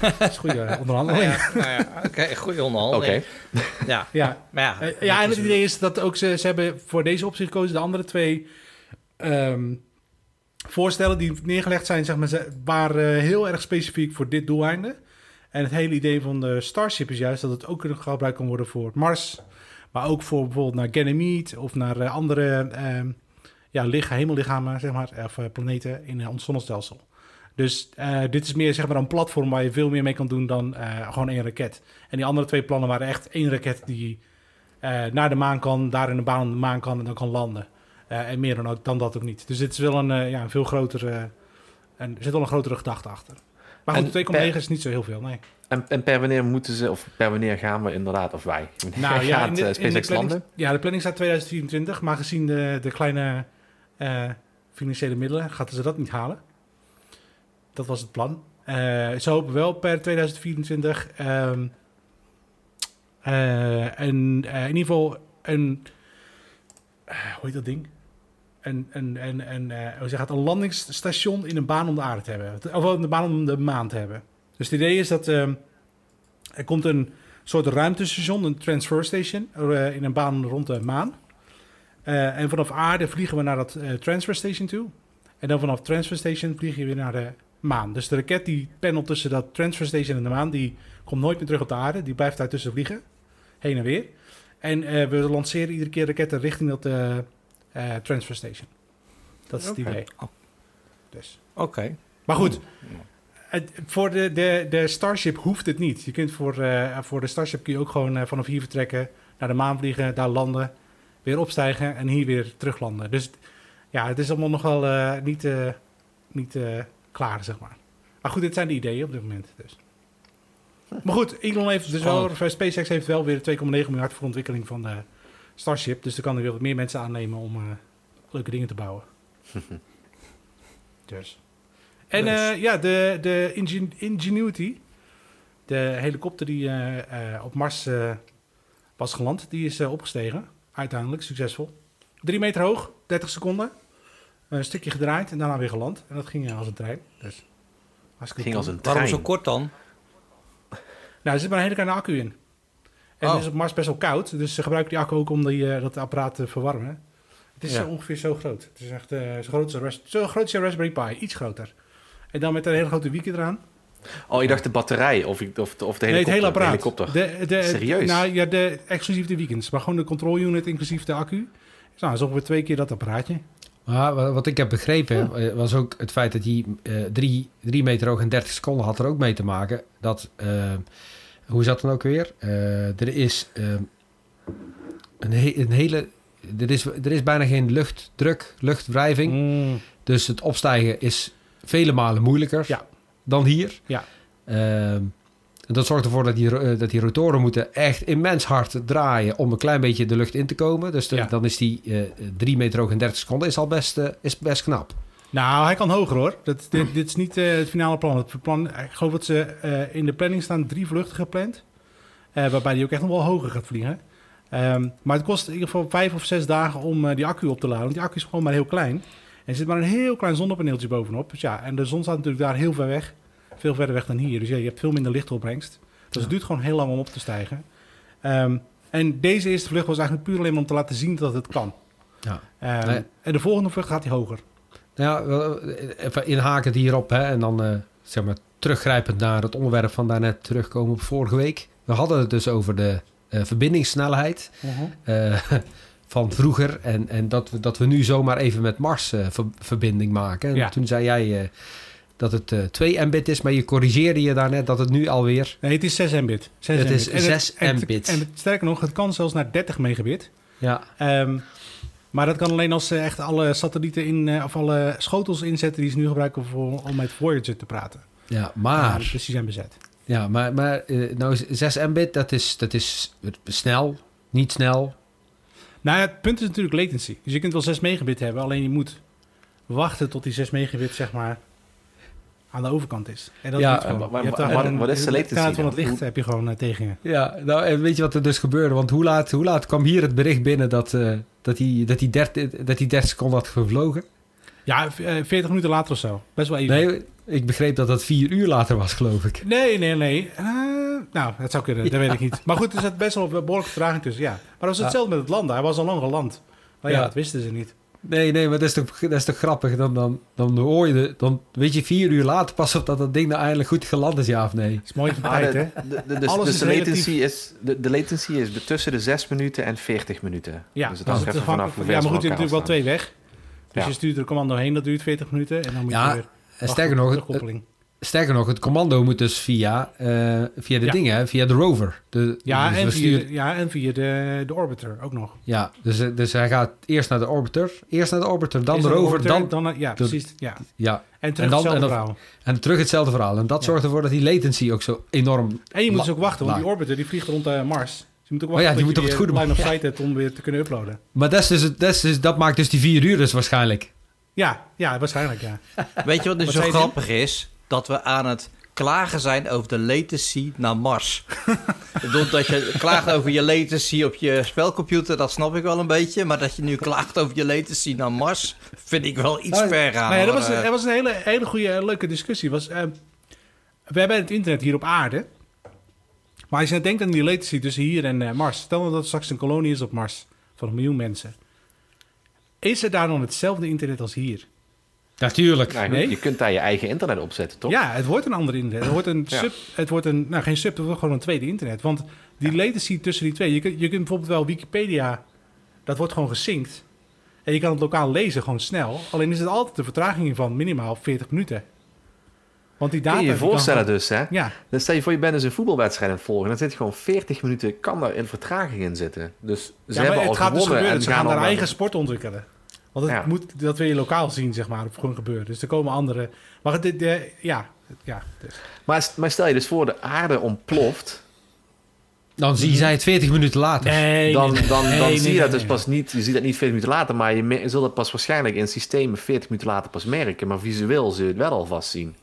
dat is goede Nou onderhandeling. ja, nou ja, Oké, goede Oké. onderhandeling. Ja, Ja, maar ja. Eh, ja, en het idee is dat ook ze, ze hebben voor deze optie gekozen. De andere twee ehm, voorstellen die neergelegd zijn, zeg maar, ze waren heel erg specifiek voor dit doeleinde. En het hele idee van de Starship is juist dat het ook gebruikt kan worden voor Mars. Maar ook voor bijvoorbeeld naar Ganymede of naar eh, andere ehm, ja, licha- hemellichamen, zeg maar, of eh, planeten in eh, ons zonnestelsel. Dus dit is meer zeg maar, een platform waar je veel meer mee kan doen dan gewoon één raket. En die andere twee plannen waren echt één raket die naar de maan kan, daar in de baan de maan kan en dan kan landen. En meer dan, ook, dan dat ook niet. Dus dit is wel een, ja, een veel grotere, en er zit wel een grotere gedachte achter. Maar goed, En 2,9 per- is niet zo heel veel, nee. En, en per wanneer moeten ze, of per wanneer gaan we inderdaad, of wij, Nou ja, in de, eh, in de planning, landen? ja, de planning staat 2024, maar gezien de, de kleine eh, financiële middelen gaan ze dat niet halen. Dat was het plan. Eh, ze hopen wel per 2024 ehm, eh, een, eh, in ieder geval een, hoe heet dat ding? Een, een, een, een, eh, hoe zeg het, een landingsstation in een baan om de aarde te hebben. Of een baan om de maan te hebben. Dus het idee is dat ehm, er komt een soort ruimtestation, een transfer station, eh, in een baan rond de maan. Eh, en vanaf aarde vliegen we naar dat eh, transfer station toe. En dan vanaf transfer station vlieg je weer naar de maan. Dus de raket die pendelt tussen dat transfer station en de maan, die komt nooit meer terug op de aarde. Die blijft daartussen vliegen, heen en weer. En we lanceren iedere keer raketten richting dat transfer station. Dat is het Oké. idee. Dus. Oké. Maar goed, het- voor de, de, de Starship hoeft het niet. Je kunt voor, eh, voor de Starship kun je ook gewoon eh, vanaf hier vertrekken, naar de maan vliegen, daar landen, weer opstijgen en hier weer teruglanden. Dus ja, het is allemaal nog wel eh, niet, niet klaar, zeg maar. Maar goed, dit zijn de ideeën op dit moment. Dus. Maar goed, Elon heeft dus wel, of, eh, SpaceX heeft wel weer 2,9 miljard voor ontwikkeling van de Starship. Dus er kan er weer wat meer mensen aannemen om leuke dingen te bouwen. dus. En Dus. eh, ja, de, de Ingen- Ingenuity, de helikopter die eh, eh, op Mars eh, was geland, die is opgestegen. Uiteindelijk, succesvol. Drie meter hoog, 30 seconden. Een stukje gedraaid en daarna weer geland. En dat ging als een trein. Dus, Ging als een Waarom trein. zo kort dan? Nou, er zit maar een hele kleine accu in. En Oh. het is op Mars best wel koud. Dus ze gebruiken die accu ook om die, eh, dat apparaat te verwarmen. Het is Ja. zo ongeveer zo groot. Het is echt eh, zo, groot als een ras- zo groot als een Raspberry Pi. Iets groter. En dan met een hele grote wieken eraan. Oh, je dacht de batterij of, ik- of, de- of de nee, het helikopter. hele apparaat. De helikopter. De, de, Serieus? Nou ja, de, exclusief de weekends. Maar gewoon de control unit inclusief de accu. Nou, dat is ongeveer twee keer dat apparaatje. Maar wa- wat ik heb begrepen eh, was ook het feit dat hij eh, drie, drie meter hoog en 30 seconden had er ook mee te maken. Dat, eh, hoe zat het dan ook weer? Eh, er is een, he- een hele. Er is, er is bijna geen luchtdruk, luchtwrijving. Mm. Dus het opstijgen is vele malen moeilijker Ja. dan hier. Ja. Ehm, En dat zorgt ervoor dat die, eh, dat die rotoren moeten echt immens hard draaien om een klein beetje de lucht in te komen. Dus de- Ja. dan is die eh 3 meter hoog in 30 seconden is al best, eh, is best knap. Nou, hij kan hoger hoor. Dat, dit, dit is niet het finale plan. Het plan. Ik geloof dat ze in de planning staan drie vluchten gepland. waarbij die ook echt nog wel hoger gaat vliegen. Ehm, maar het kost in ieder geval vijf of zes dagen om die accu op te laden. Want die accu is gewoon maar heel klein. En er zit maar een heel klein zonnepaneeltje bovenop. Dus ja, en de zon staat natuurlijk daar heel ver weg. Veel verder weg dan hier. Dus ja, je hebt veel minder lichtopbrengst. Dus het duurt gewoon heel lang om op te stijgen. Ehm, en deze eerste vlucht was eigenlijk puur alleen maar om te laten zien dat het kan. Ja. Ehm, Nee. En de volgende vlucht gaat hij hoger. Nou ja, even inhakend hierop hè, en dan eh, zeg maar teruggrijpend naar het onderwerp van daarnet terugkomen op vorige week. We hadden het dus over de eh, verbindingssnelheid eh, van vroeger en, en dat, we, dat we nu zomaar even met Mars eh, ver- verbinding maken. En Ja. toen zei jij eh, dat het eh 2 Mbit is, maar je corrigeerde je daarnet dat het nu alweer... Nee, het is 6 Mbit. 6 Het is Mbit. En 6 en Mbit. En, het- sterker nog, het kan zelfs naar 30 megabit. Ja, Ehm, maar dat kan alleen als ze echt alle satellieten in, of alle schotels inzetten die ze nu gebruiken voor, om met Voyager te praten. ja maar... Dus die zijn bezet. Ja, maar, maar nou 6 Mbit, dat is, dat is snel, niet snel. Nou ja, het punt is natuurlijk latency. Dus je kunt wel 6 megabit hebben, alleen je moet wachten tot die 6 megabit zeg maar aan de overkant is. En dat Ja, maar- wat is de latency snelheid van het licht heb je gewoon eh, tegen je. Ja, nou en weet je wat er dus gebeurde? Want hoe laat, hoe laat kwam hier het bericht binnen dat, eh, dat hij dat die 30, dat die 30 seconden had gevlogen? Ja, v- eh, 40 minuten later of zo. Best wel even. Nee, ik begreep dat dat vier uur later was, geloof ik. Nee, nee, nee. Nou, dat zou kunnen, dat weet ik niet. Maar goed, er zat best wel een behoorlijke vertraging tussen, ja. Maar dat was hetzelfde met het landen. Hij was al lang geland. Maar ja, Ja. dat wisten ze niet. Nee, nee, maar dat is toch, dat is toch grappig? Dan, dan, dan hoor je, de, dan weet je vier uur later pas of dat dat ding nou eindelijk goed geland is, ja of nee. Dat is mooi van Ah, tijd, de, hè? de, dus is de relatief. latency is, de, de latency is tussen de 6 minuten en 40 minuten. Ja, dus het dat hangt is even vanaf ja maar goed, je hebt natuurlijk wel twee weg. Dus Ja. je stuurt er een commando heen, dat duurt 40 minuten. En dan moet je Ja, weer En sterker nog, de het. Sterker nog, het commando moet dus via, eh, via de Ja. dingen, via de rover. De, Ja, dus en via, de, ja, en via de, de orbiter ook nog. ja dus, eh, dus hij gaat eerst naar de orbiter, eerst naar de orbiter, dan Eerst de naar rover, orbiter, dan, dan... Ja, precies. Ja. ja, En terug dan- hetzelfde en dan- verhaal. en terug hetzelfde verhaal. En dat Ja. zorgt ervoor dat die latency ook zo enorm... En je moet dus ook wachten, want die orbiter die vliegt rond eh, Mars. Dus je moet ook Oh wachten ja, die tot moet op het goede line of moment- sight hebt om weer te kunnen uploaden. Maar dat, is dus, het- dat, is dus, dat maakt dus die vier uur dus waarschijnlijk. Ja, ja waarschijnlijk ja. Weet je wat dus Wat zo grappig is? Dat we aan het klagen zijn over de latency naar Mars. Dat je klaagt over je latency op je spelcomputer, dat snap ik wel een beetje. Maar dat je nu klaagt over je latency naar Mars, vind ik wel iets Oh, ver gaan. Nou ja, dat was, dat was een hele, hele goede, leuke discussie. Was, eh, we hebben het internet hier op aarde. Maar als je denkt aan die latency tussen hier en eh, Mars. Stel nou dat er straks een kolonie is op Mars van een miljoen mensen. Is er daar dan hetzelfde internet als hier? Natuurlijk. Nou, Nee. Je kunt daar je eigen internet op zetten, toch? Ja, het wordt een ander internet. Het wordt een Ja. sub, het wordt een, nou geen sub, het wordt gewoon een tweede internet. Want die latency tussen die twee, je kunt, je kunt bijvoorbeeld wel Wikipedia, dat wordt gewoon gesynct. En je kan het lokaal lezen gewoon snel. Alleen is het altijd een vertraging in van minimaal 40 minuten. Want die data... Kun je je voorstellen gewoon- dus, hè? Ja, Dan stel je voor, je bent dus een voetbalwedstrijd aan het volgen. Dan zit je gewoon 40 minuten, kan daar een vertraging in zitten. Dus ze ja maar hebben al het gaat dus gewonnen gebeuren. en Ze gaan al haar naar- eigen sport ontwikkelen. Want het Ja. moet, dat wil je lokaal zien, zeg maar, op gewoon gebeuren. Dus er komen andere... Maar het, dit, eh, ja, ja. Dus. Maar, maar stel je dus voor, de aarde ontploft. Dan zie je zij het 40 minuten later. Nee, dan nee, nee. dan, dan Nee, nee, zie je nee, dat dus nee. pas niet. Je ziet dat niet 40 minuten later, maar je me- zult het pas waarschijnlijk in systemen 40 minuten later pas merken. Maar visueel zul je het wel alvast zien. Dat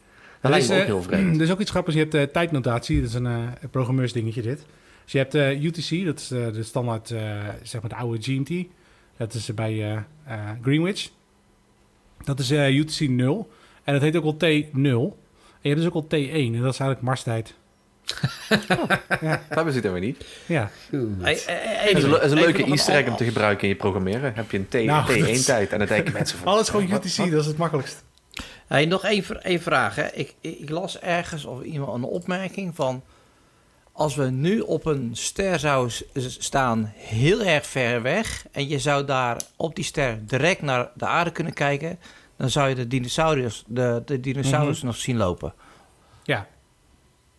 Er lijkt is, me ook eh, heel vreemd. Er is ook iets grappigs. Je hebt eh, tijdnotatie. Dat is een eh programmeursdingetje dit. Dus je hebt eh, UTC. Dat is eh, de standaard, eh, zeg maar de oude GMT. Dat is bij eh, eh, Greenwich. Dat is eh, UTC 0. En dat heet ook al T0. En je hebt dus ook al T1. En dat is eigenlijk Marstijd. Dat hebben ze het weer niet. Ja. hey, hey, hey, Het is een, is een leuke easter egg om te gebruiken in je programmeren. Heb je een T, Nou, dat is- T1-tijd en dan denken mensen van... Alles gewoon UTC. wat- Dat is het makkelijkst. Hey, nog één, vra- één vraag. Hè. Ik, ik, ik las ergens of iemand een opmerking van... Als we nu op een ster zouden s- staan heel erg ver weg... en je zou daar op die ster direct naar de aarde kunnen kijken... dan zou je de dinosaurus, de, de dinosaurus Mhm. nog zien lopen. Ja.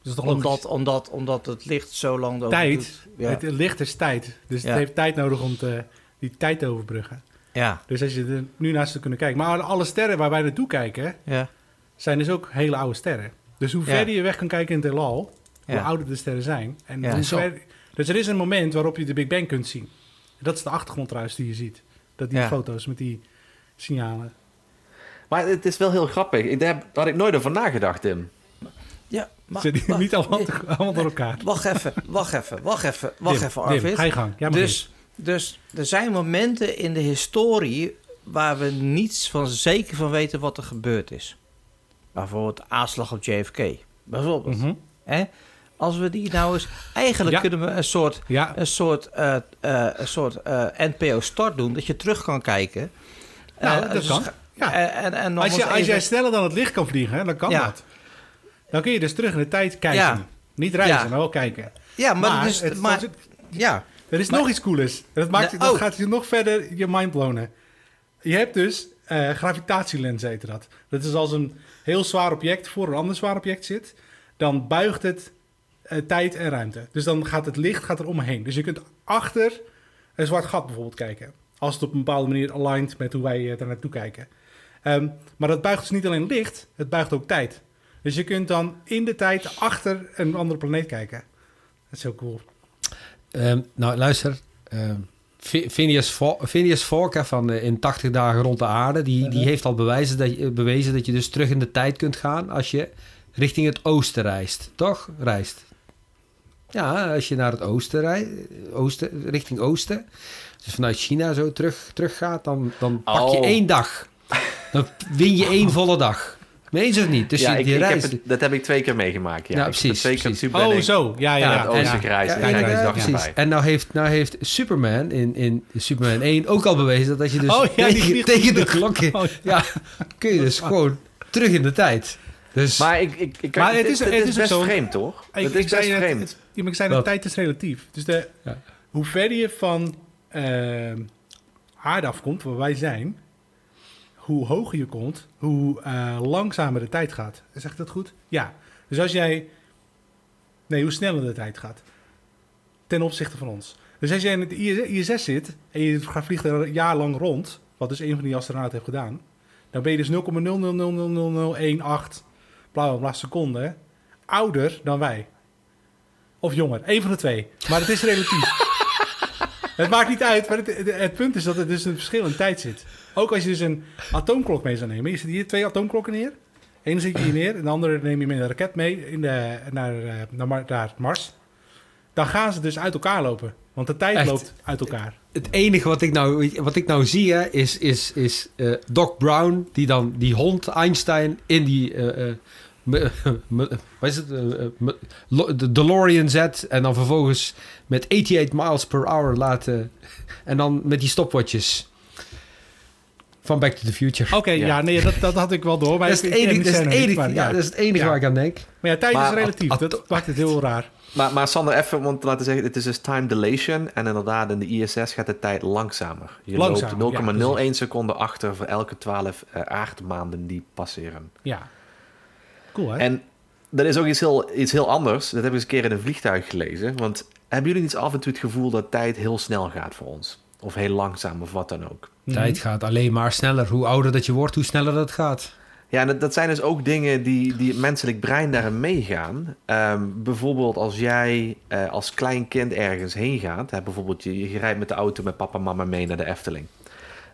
Dat is toch? Omdat, omdat, omdat het licht zo lang Tijd. Ja. Het licht is tijd. Dus Ja. het heeft tijd nodig om te, die tijd te overbruggen. ja, Dus als je er nu naast te kunnen kijken. Maar alle sterren waar wij naartoe kijken, ja. zijn dus ook hele oude sterren. Dus hoe verder je weg kan kijken in het heelal, hoe ouder de sterren zijn. En hoe ver- dus er is een moment waarop je de Big Bang kunt zien. Dat is de achtergrond trouwens die je ziet. Dat die Ja. foto's met die signalen. Maar het is wel heel grappig. Ik, daar had ik nooit over nagedacht, Tim. Ja, maar, Zit maar- niet allemaal, allemaal door elkaar. Wacht even, wacht even, wacht even, wacht Dim, even, Dim, Arvid. ga je gang. Ja, maar dus, dus er zijn momenten in de historie waar we niets van zeker van weten wat er gebeurd is. Bijvoorbeeld de aanslag op JFK. Bijvoorbeeld. Hè? Als we die nou eens... Eigenlijk Ja. kunnen we een soort, Ja, een soort, eh, eh, een soort eh, NPO-start doen, dat je terug kan kijken. nou, dat dus kan. Ja. En, en, Als, je, als jij sneller dan het licht kan vliegen, hè, dan kan dat. Dan kun je dus terug in de tijd kijken. Ja. Niet reizen, maar wel kijken. Ja, maar, Maar, dus, het- maar het- ja. er is Maar- nog iets coolers. Dat, maakt, dat oh. gaat je nog verder je mind blowen. Je hebt dus eh gravitatielens, heet dat. Dat is als een heel zwaar object voor een ander zwaar object zit. Dan buigt het eh, tijd en ruimte. Dus dan gaat het licht gaat er omheen. Dus je kunt achter een zwart gat bijvoorbeeld kijken. Als het op een bepaalde manier aligned met hoe wij eh, daar naartoe kijken. Ehm, maar dat buigt dus niet alleen licht, het buigt ook tijd. Dus je kunt dan in de tijd achter een andere planeet kijken. Dat is heel cool. Ehm, nou, luister. Fi- Phineas, Fo- Phineas Fogg hè, van eh, in 80 dagen rond de aarde... die, die heeft al bewijzen dat, je, bewezen dat je dus terug in de tijd kunt gaan... als je richting het oosten reist. Toch? Reist. Ja, als je naar het oosten rijdt, oosten, richting oosten... dus vanuit China zo terug, terug gaat... dan, dan pak je Oh. één dag. Dan win je één volle dag. Meen ze of niet? Dus ja, je, ik, je ik heb het, dat heb ik twee keer meegemaakt. Ja, precies, Twee precies. Oh, ik zo. Ja, ja. naar ja. gereisd. En ja, ja, precies. En nou heeft, nou heeft Superman in, in Superman 1 ook al bewezen dat je dus Oh, ja, die tegen, tegen de klokken... Oh, ja. kun je dus gewoon terug in de tijd. Dus Maar, ik, ik, ik, Maar het, het is, is- het het is is best zo- vreemd, toch? Ik- Het ik is zei best vreemd. Maar ik zei de Wat? tijd is relatief. Dus de, Ja. hoe ver je van ehm aarde afkomt, waar wij zijn, hoe hoger je komt, hoe eh, langzamer de tijd gaat. Zeg ik dat goed? Ja. Dus als jij... Nee, hoe sneller de tijd gaat. Ten opzichte van ons. Dus als jij in het ISS zit en je gaat vliegen er een jaar lang rond, wat dus een van die astronauten heeft gedaan, dan ben je dus 0,00000018 bla bla bla seconden ouder dan wij. Of jonger. Eén van de twee. Maar het is relatief. het maakt niet uit. Maar het, het, het punt is dat er dus een verschil in tijd zit. Ook als je dus een atoomklok mee zou nemen. Je zet hier twee atoomklokken neer. Eén zet je hier neer. En de andere neem je met een raket mee in de, naar, eh, naar, naar Mars. Dan gaan ze dus uit elkaar lopen. Want de tijd Echt? loopt uit elkaar. het enige wat ik nou, wat ik nou zie hè, is, is, is eh, Doc Brown... die dan die hond Einstein in die... eh, wat is het? eh, eh, de DeLorean zet... en dan vervolgens met 88 miles per hour laten... en dan met die stopwatches... van Back to the Future. Oké, ja. Ja. nee, dat, dat had ik wel door. Maar dat is het enige, die dat is het scène niet, enige, maar ja, dat is het enige Ja. waar ik aan denk. Maar ja, tijd Maar is relatief. at- dat maakt het heel raar. Maar, maar Sander, even want te laten zeggen, het is dus time dilation. En inderdaad, in de ISS gaat de tijd langzamer. Je Langzamer, loopt ja, 0,01 seconde achter voor elke 12 eh, aardmaanden die passeren. Ja. Cool, hè? En dat is ook iets heel, iets heel anders. Dat heb ik eens een keer in een vliegtuig gelezen. Want hebben jullie niet af en toe het gevoel dat tijd heel snel gaat voor ons? Of heel langzaam, of wat dan ook? Mhm. Tijd gaat alleen maar sneller. Hoe ouder dat je wordt, hoe sneller dat gaat. Ja, en dat, dat zijn dus ook dingen die, die het menselijk brein daarin meegaan. Ehm, bijvoorbeeld als jij eh, als klein kind ergens heen gaat. Hè, bijvoorbeeld je, je rijdt met de auto met papa en mama mee naar de Efteling.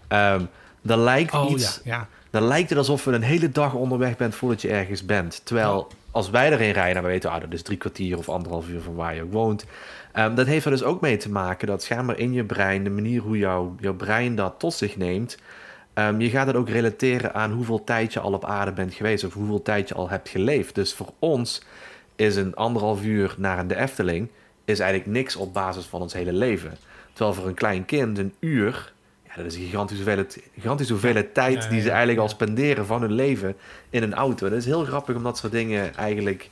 Ehm, dan, lijkt Oh iets, ja, ja. Dan lijkt het alsof je een hele dag onderweg bent voordat je ergens bent. Terwijl als wij erin rijden, dan weten we, ah, dat is drie kwartier of anderhalf uur van waar je ook woont. Ehm, dat heeft er dus ook mee te maken dat schijnbaar in je brein, de manier hoe jouw jouw brein dat tot zich neemt, ehm, je gaat het ook relateren aan hoeveel tijd je al op aarde bent geweest of hoeveel tijd je al hebt geleefd. Dus voor ons is een anderhalf uur naar de Efteling is eigenlijk niks op basis van ons hele leven. Terwijl voor een klein kind een uur, dat is een gigantische hoeveelheid, gigantische hoeveelheid tijd Ja, die ze eigenlijk al spenderen van hun leven in een auto. Dat is heel grappig om dat soort dingen eigenlijk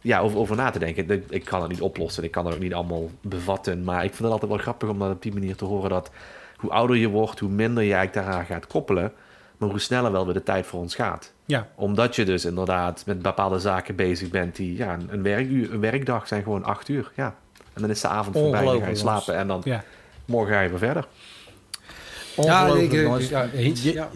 ja, over, over na te denken. Ik, kan het niet oplossen, ik kan het ook niet allemaal bevatten. Maar ik vind het altijd wel grappig om dat op die manier te horen dat hoe ouder je wordt, hoe minder je eigenlijk daaraan gaat koppelen. Maar hoe sneller wel weer de tijd voor ons gaat. Ja, Omdat je dus inderdaad met bepaalde zaken bezig bent die, ja, een, werkuur, een werkdag zijn gewoon acht uur. Ja. En dan is de avond voorbij, dan ga je slapen en dan morgen ga je weer verder. Ongelooflijk, jongens. ja, eens, je, ja.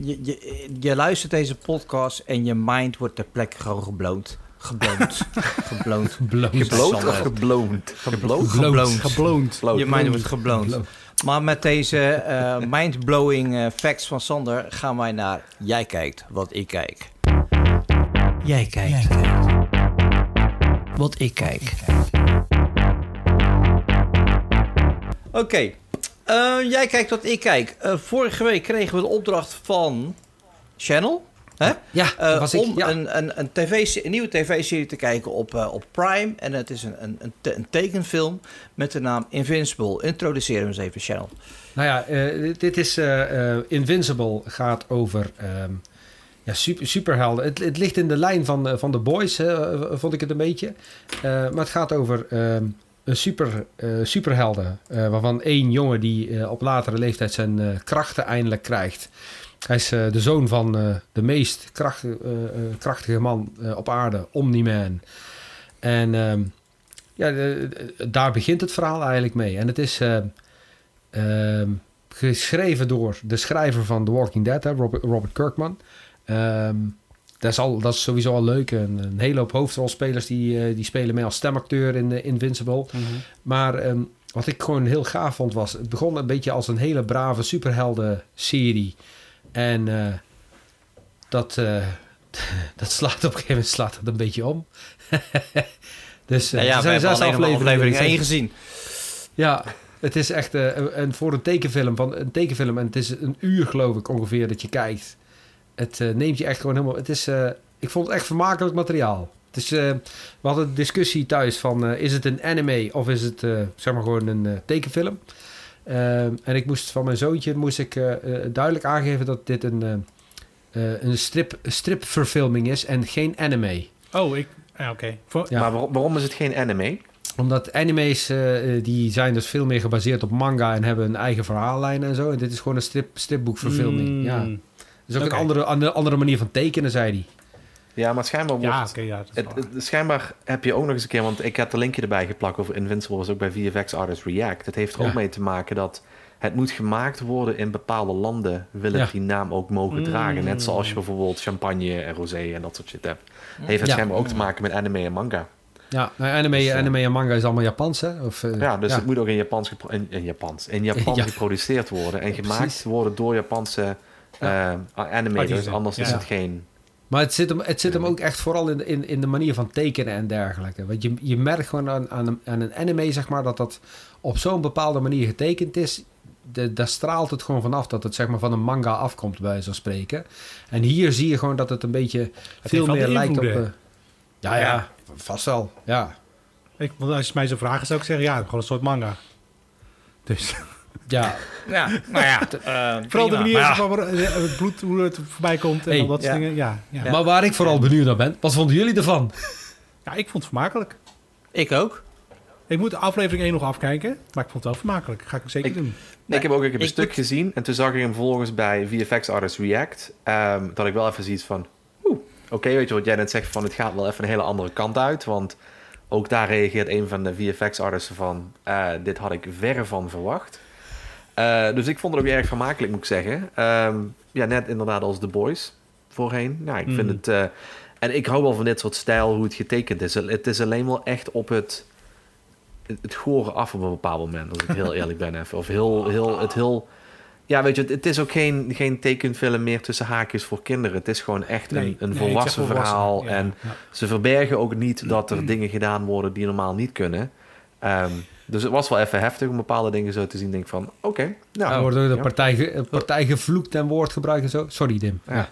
je, je, je luistert deze podcast en je mind wordt ter plekke gewoon gebloond. Gebloond. Gebloond. Sander. of gebloond? Gebloond. Gebloond. Je mind wordt gebloond. Maar met deze eh, mind-blowing eh, facts van Sander gaan wij naar Jij kijkt wat ik kijk. Jij kijkt wat ik kijk. Oké, eh, jij kijkt wat ik kijk. Eh, vorige week kregen we de opdracht van Channel. Hè? Ja, Eh, was ik. om Ja. een, een, een, TV, een nieuwe tv-serie te kijken op, op Prime. En het is een, een, een, te- een tekenfilm met de naam Invincible. Introduceer hem eens even, Channel. Nou ja, dit- dit is Invincible gaat over ehm, ja, super, superhelden. Het, het ligt in de lijn van, van The Boys, hè, vond ik het een beetje. Maar het gaat over ehm, super, eh, superhelden. eh, waarvan één jongen die eh, op latere leeftijd zijn krachten eindelijk krijgt. Hij is de zoon van de meest kracht, eh, krachtige man op aarde, Omni-Man. En ehm, ja, daar begint het verhaal eigenlijk mee. En het is... eh, Ehm, geschreven door de schrijver van The Walking Dead, Robert, Robert Kirkman. Ehm, dat, is al, dat is sowieso al leuk. Een, een hele hoop hoofdrolspelers die, eh, die spelen mee als stemacteur in eh, Invincible. Maar ehm, wat ik gewoon heel gaaf vond was... Het begon een beetje als een hele brave superhelden-serie. En eh, dat, dat slaat op een gegeven moment slaat het een beetje om. dus Nou ja, er zes alleen nog maar aflevering die 1 zijn- gezien. ja, het is echt voor een tekenfilm van een tekenfilm en het is een uur geloof ik ongeveer dat je kijkt. Het eh, neemt je echt gewoon helemaal. Het is, eh, ik vond het echt vermakelijk materiaal. Het is, eh, we hadden een discussie thuis van is het een anime of is het eh, zeg maar gewoon een tekenfilm. Ehm, en ik moest van mijn zoontje moest ik duidelijk aangeven dat dit een, een strip, stripverfilming is en geen anime. Oh, ik... Ja, oké. Ja. Maar waarom, waarom is het geen anime? Omdat anime's, die zijn dus veel meer gebaseerd op manga en hebben een eigen verhaallijn en zo. En dit is gewoon een strip, stripboekverfilming. Mm. Ja. Is ook een andere, andere, andere manier van tekenen, zei hij. Ja, maar schijnbaar wordt... Ja, oké, ja. dat is Het, schijnbaar heb je ook nog eens een keer, want ik heb er linkje erbij geplakt over Invincible, was ook bij VFX Artist React. Het heeft er Ja. ook mee te maken dat het moet gemaakt worden in bepaalde landen, wil het die naam ook mogen Mm. dragen. Net zoals je bijvoorbeeld champagne en rosé en dat soort shit hebt. Heeft het Ja. schijnbaar ook te maken met anime en manga. Ja, nou, anime, Dus, eh, anime en manga is allemaal Japans, hè? Of, eh, Ja, dus het moet ook in Japans, gepro- in, in Japans, in Japan Ja. geproduceerd worden en gemaakt Precies. worden door Japanse eh animators. Anders is Ja. het geen... Maar het zit hem, het zit hem ook echt vooral in, in, in de manier van tekenen en dergelijke. Want je, je merkt gewoon aan, aan, een, aan een anime, zeg maar, dat dat op zo'n bepaalde manier getekend is. De, daar straalt het gewoon vanaf dat het zeg maar, van een manga afkomt, bij wijze van spreken. En hier zie je gewoon dat het een beetje veel meer lijkt op... eh, ja, ja, vast wel. Ja, Ik, als je mij zo vragen, zou ik zeggen, ja, gewoon een soort manga. Dus ja. Ja, nou ja. vooral de manier ja, zeg maar, waar- eh, het bloed, hoe het voorbij komt en Hey, al dat soort ja. dingen. Ja, ja. Maar waar ik vooral benieuwd naar ben, wat vonden jullie ervan? ja, ik vond het vermakelijk. ik ook. Ik moet aflevering 1 nog afkijken, maar ik vond het wel vermakelijk. Ga ik zeker Ik- doen. ik heb ook ik heb een ik stuk moet- gezien en toen zag ik hem vervolgens bij VFX Artist React. ehm, dat ik wel even zoiets van, oeh, oké, weet je wat jij net zegt van het gaat wel even een hele andere kant uit. Want ook daar reageert een van de VFX artisten van, eh, dit had ik verre van verwacht. Eh, dus ik vond het ook erg vermakelijk, moet ik zeggen. Ehm, ja, net inderdaad als The Boys voorheen. Ja, ik vind Mhm. het... eh, en ik hou wel van dit soort stijl, hoe het getekend is. Het is alleen wel echt op het, het, gore af op een bepaald moment, als ik heel eerlijk ben even. Of heel, heel, het heel... Ja, weet je, het, het is ook geen, geen tekenfilm meer tussen haakjes voor kinderen. Het is gewoon echt Nee, een, een nee, volwassen verhaal. volwassen, ja, en ja. ze verbergen ook niet dat er dingen gedaan worden die normaal niet kunnen. Ehm, dus het was wel even heftig om bepaalde dingen zo te zien. Denk van, oké, nou, wordt ook de ja. partij, eh, partij gevloekt en woord gebruikt en zo. Sorry, Dim. Ja. Ja.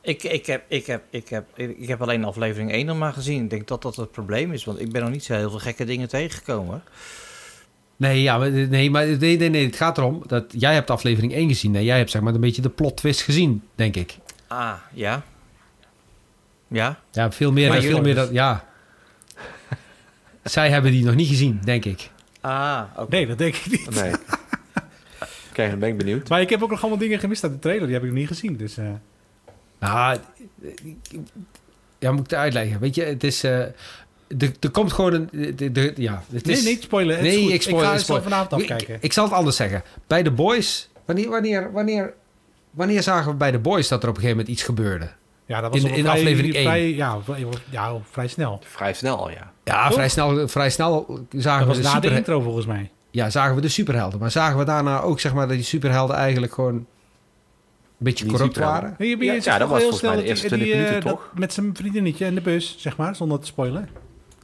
Ik, ik, heb, ik, heb, ik, heb, ik heb alleen aflevering 1 nog maar gezien. Ik denk dat dat het probleem is, want ik ben nog niet zo heel veel gekke dingen tegengekomen. Nee, ja, maar, nee, maar nee, nee, nee, het gaat erom dat jij hebt aflevering 1 gezien. En jij hebt zeg maar een beetje de plot twist gezien, denk ik. Ah, ja. Ja? Ja, veel meer, Maar veel meer dat, ja. Zij hebben die nog niet gezien, denk ik. Ah, oké. Nee, dat denk ik niet. Nee. Oké, dan ben ik benieuwd. Maar ik heb ook nog allemaal dingen gemist uit de trailer. Die heb ik nog niet gezien. Dus eh, Nou, ja, moet ik het uitleggen. Weet je, het is... eh, er, er komt gewoon een... De, de, ja, het nee, is, niet spoilen. Het is Nee, goed. ik spoil- ga ik spoil. vanavond Ik, afkijken. ik zal het anders zeggen. Bij de boys... Wanneer, wanneer, wanneer, wanneer zagen we bij de boys dat er op een gegeven moment iets gebeurde? Ja, dat was In- al in vrij, aflevering één. vrij, ja, vrij- ja, vrij snel. Vrij snel, ja. Ja, Toch? vrij snel, vrij snel Dat zagen we, was de na de super, intro volgens mij. ja, zagen we de superhelden. Maar zagen we daarna ook zeg maar, dat die superhelden eigenlijk gewoon een beetje Die corrupt waren? Nee, Ja, dat was heel volgens snel mij de eerste die- 20 die, minuten, eh, toch? dat Met zijn vriendinnetje in de bus, zeg maar, zonder te spoilen.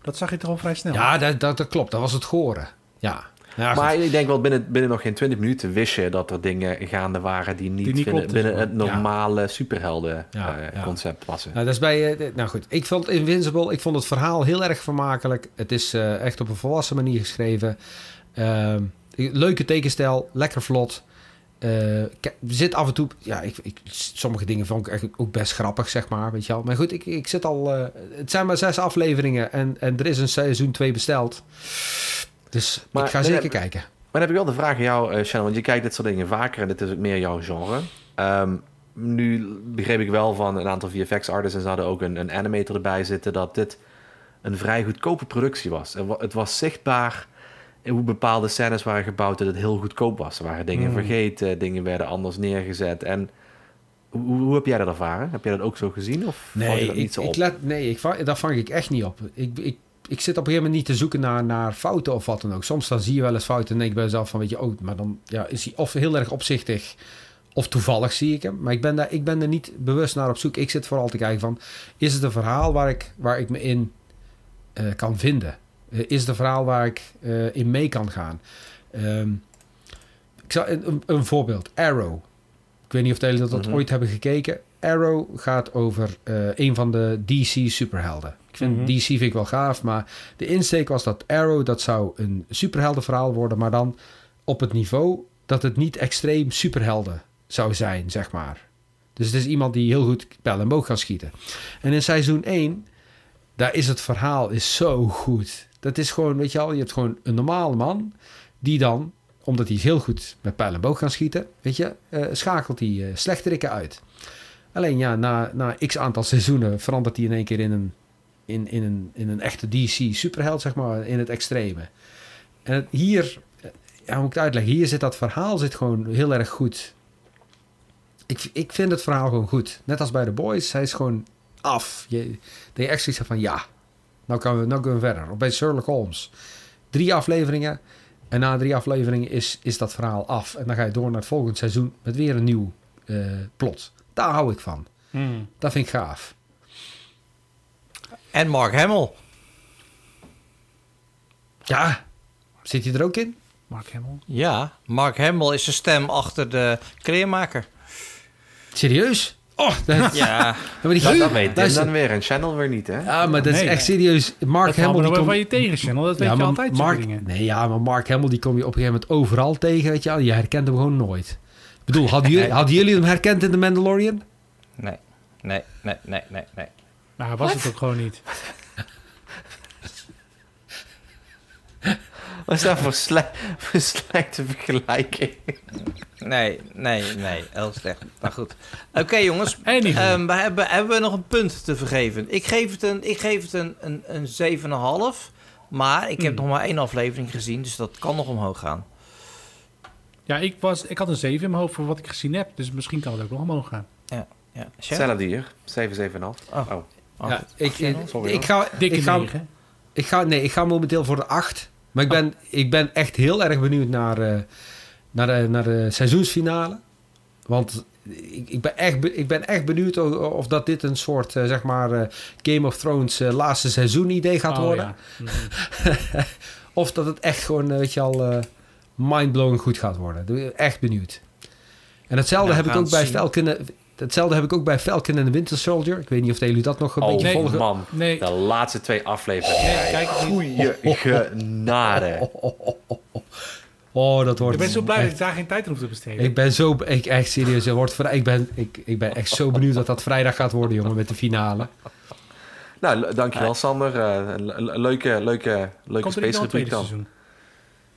Dat zag je toch al vrij snel. Ja, dat, dat, dat klopt. Dat was het goren. Ja. Ja. Maar ik denk wel, binnen, binnen nog geen 20 minuten wist je dat er dingen gaande waren die niet, Die niet binnen, binnen het normale superhelden Ja, ja. concept passen. Nou, dat is bij, eh, nou goed, ik vond Invincible, ik vond het verhaal heel erg vermakelijk. Het is eh, echt op een volwassen manier geschreven. Ehm, leuke tekenstijl, lekker vlot. Er zit af en toe, ja, ik, ik, sommige dingen vond ik eigenlijk ook best grappig, zeg maar, weet je wel. Maar goed, ik, ik zit al, het zijn maar zes afleveringen en, en er is een seizoen 2 besteld. Dus Maar ik ga zeker heb- kijken. Maar dan heb ik wel de vraag aan jou, eh Shannon, want je kijkt dit soort dingen vaker en dit is ook meer jouw genre. Ehm, nu begreep ik wel van een aantal VFX-artists en ze hadden ook een, een animator erbij zitten, dat dit een vrij goedkope productie was. Wa- Het was zichtbaar in hoe bepaalde scènes waren gebouwd dat het heel goedkoop was. Er waren dingen Hmm. vergeten, dingen werden anders neergezet. En hoe, hoe heb jij dat ervaren? Heb jij dat ook zo gezien? Of val je Nee, dat ik, niet zo ik op? let, nee ik, daar vang ik echt niet op. Ik, ik, ik zit op een gegeven moment niet te zoeken naar, naar fouten of wat dan ook. Soms dan zie je wel eens fouten en denk ik bij mezelf van, weet je, oh, maar dan ja, is hij of heel erg opzichtig of toevallig zie ik hem. Maar ik ben, daar, ik ben er niet bewust naar op zoek. Ik zit vooral te kijken van, is het een verhaal waar ik, waar ik me in eh, kan vinden? Eh, is het een verhaal waar ik eh, in mee kan gaan? Ehm, ik zal, een, voorbeeld, Arrow. Ik weet niet of jullie dat, dat Mhm. ooit hebben gekeken. Arrow gaat over een van de DC superhelden. Ik vind Mhm. DC vind ik wel gaaf, maar de insteek was dat Arrow dat zou een superheldenverhaal worden, maar dan op het niveau dat het niet extreem superhelden zou zijn, zeg maar. Dus het is iemand die heel goed pijl en boog kan schieten. En in seizoen 1, daar is het verhaal is zo goed. Dat is gewoon, weet je al, je hebt gewoon een normale man die dan, omdat hij heel goed met pijl en boog kan schieten, weet je, eh, schakelt hij eh slechterikken uit. Alleen ja, na, na x aantal seizoenen verandert hij in één keer in een, in, in een, in een echte DC superheld, zeg maar, in het extreme. En het, hier, eh, ja, moet ik het uitleggen? Hier zit dat verhaal zit gewoon heel erg goed. Ik, ik vind het verhaal gewoon goed. Net als bij The Boys, hij is gewoon af. Je, dat je echt zoiets van, ja, nou, kan we, nou kunnen we verder. Of bij Sherlock Holmes. Drie afleveringen. En na drie afleveringen is, is dat verhaal af. En dan ga je door naar het volgende seizoen met weer een nieuw eh, plot. Daar hou ik van. Hmm. Dat vind ik gaaf. En Mark Hamill. Ja, zit hij er ook in? Mark Hamill. Ja, Mark Hamill is de stem achter de kleermaker. Serieus? Oh, dat, Ja, die Dat, dat weet Tim luister. dan weer en Channel weer niet, hè? Ja, maar dat is echt nee. serieus. Mark Dat Hamill kom... van je tegen, Channel. Dat weet je altijd, Mark... dingen. Nee, ja, maar Mark Hamill die kom je op een gegeven moment overal tegen, weet je wel. Je herkent hem gewoon nooit. Ik bedoel, hadden jullie, hadden jullie hem herkend in The Mandalorian? nee, nee, nee, nee, nee, nee. Nou, was het ook gewoon niet. Wat is dat voor, sle voor slechte vergelijking? Nee, nee, nee, heel slecht. Maar goed. Oké jongens. Ehm, we hebben, hebben we nog een punt te vergeven. Ik geef het een, ik geef het een, een, een 7,5. Maar ik heb Hmm. nog maar één aflevering gezien, dus dat kan nog omhoog gaan. Ja, ik, was, ik had een 7 in mijn hoofd voor wat ik gezien heb. Dus misschien kan het ook nog omhoog gaan. Ja, Shannon? Hetzelfde hier. 7, 7,5. Oh. Oh. Oh, ja, ik, ik, ik, ga, Dikke ik, ga, 9. ik, ga, nee, ik ga momenteel voor de 8. Maar ik ben, ik ben echt heel erg benieuwd naar, eh, naar, de, naar de seizoensfinale. Want ik, ik, ben echt, ik ben echt benieuwd of, of dat dit een soort, eh, zeg maar, eh, Game of Thrones laatste seizoen idee gaat Oh, worden. ja. Mhm. Of dat het echt gewoon, weet je al, mindblowing goed gaat worden. Echt benieuwd. En hetzelfde Nou, heb ik ook bij zien. Eh, Hetzelfde heb ik ook bij Falcon en the Winter Soldier. Ik weet niet of jullie dat nog een Oh beetje nee. volgen. man, Nee, de laatste twee afleveringen. nee, kijk. Goeie genade. Oh, dat wordt. Ik ben zo blij dat ik daar geen tijd aan hoef te besteden. Ik ben zo, ik echt serieus. Het wordt vrij, ik, ben, ik, ik ben echt zo benieuwd dat dat vrijdag gaat worden, jongen, met de finale. Nou, dankjewel Sander. Eh, le- le- leuke, leuke, leuke Komt er niet nog space een tweede dan. seizoen?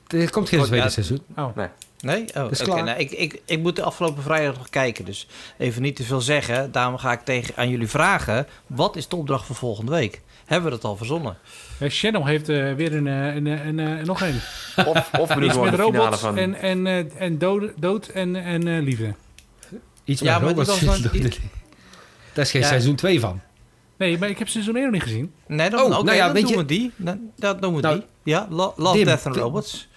Er komt geen tweede seizoen. Oh, Nee? Oh, is oké. Nou, ik, ik, ik moet de afgelopen vrijdag nog kijken, dus even niet te veel zeggen. Daarom ga ik tegen, aan jullie vragen, wat is de opdracht voor volgende week? Hebben we dat al verzonnen? Channel heeft eh, weer een, eh, een, een, eh, nog een. Of, of we doen met robots van... en, en, eh, en dood, dood en, en eh, liefde. Iets Ja, met maar die robots. was dan- die- Daar is geen Ja. seizoen 2 van. Nee, maar ik heb seizoen 1 nog niet gezien. Nee, dan, Oh, oké, nou ja, dan weet doen je- we die. Dan, dat doen we Nou, die. Ja, Lo- Love, Dim, Death and. Robots.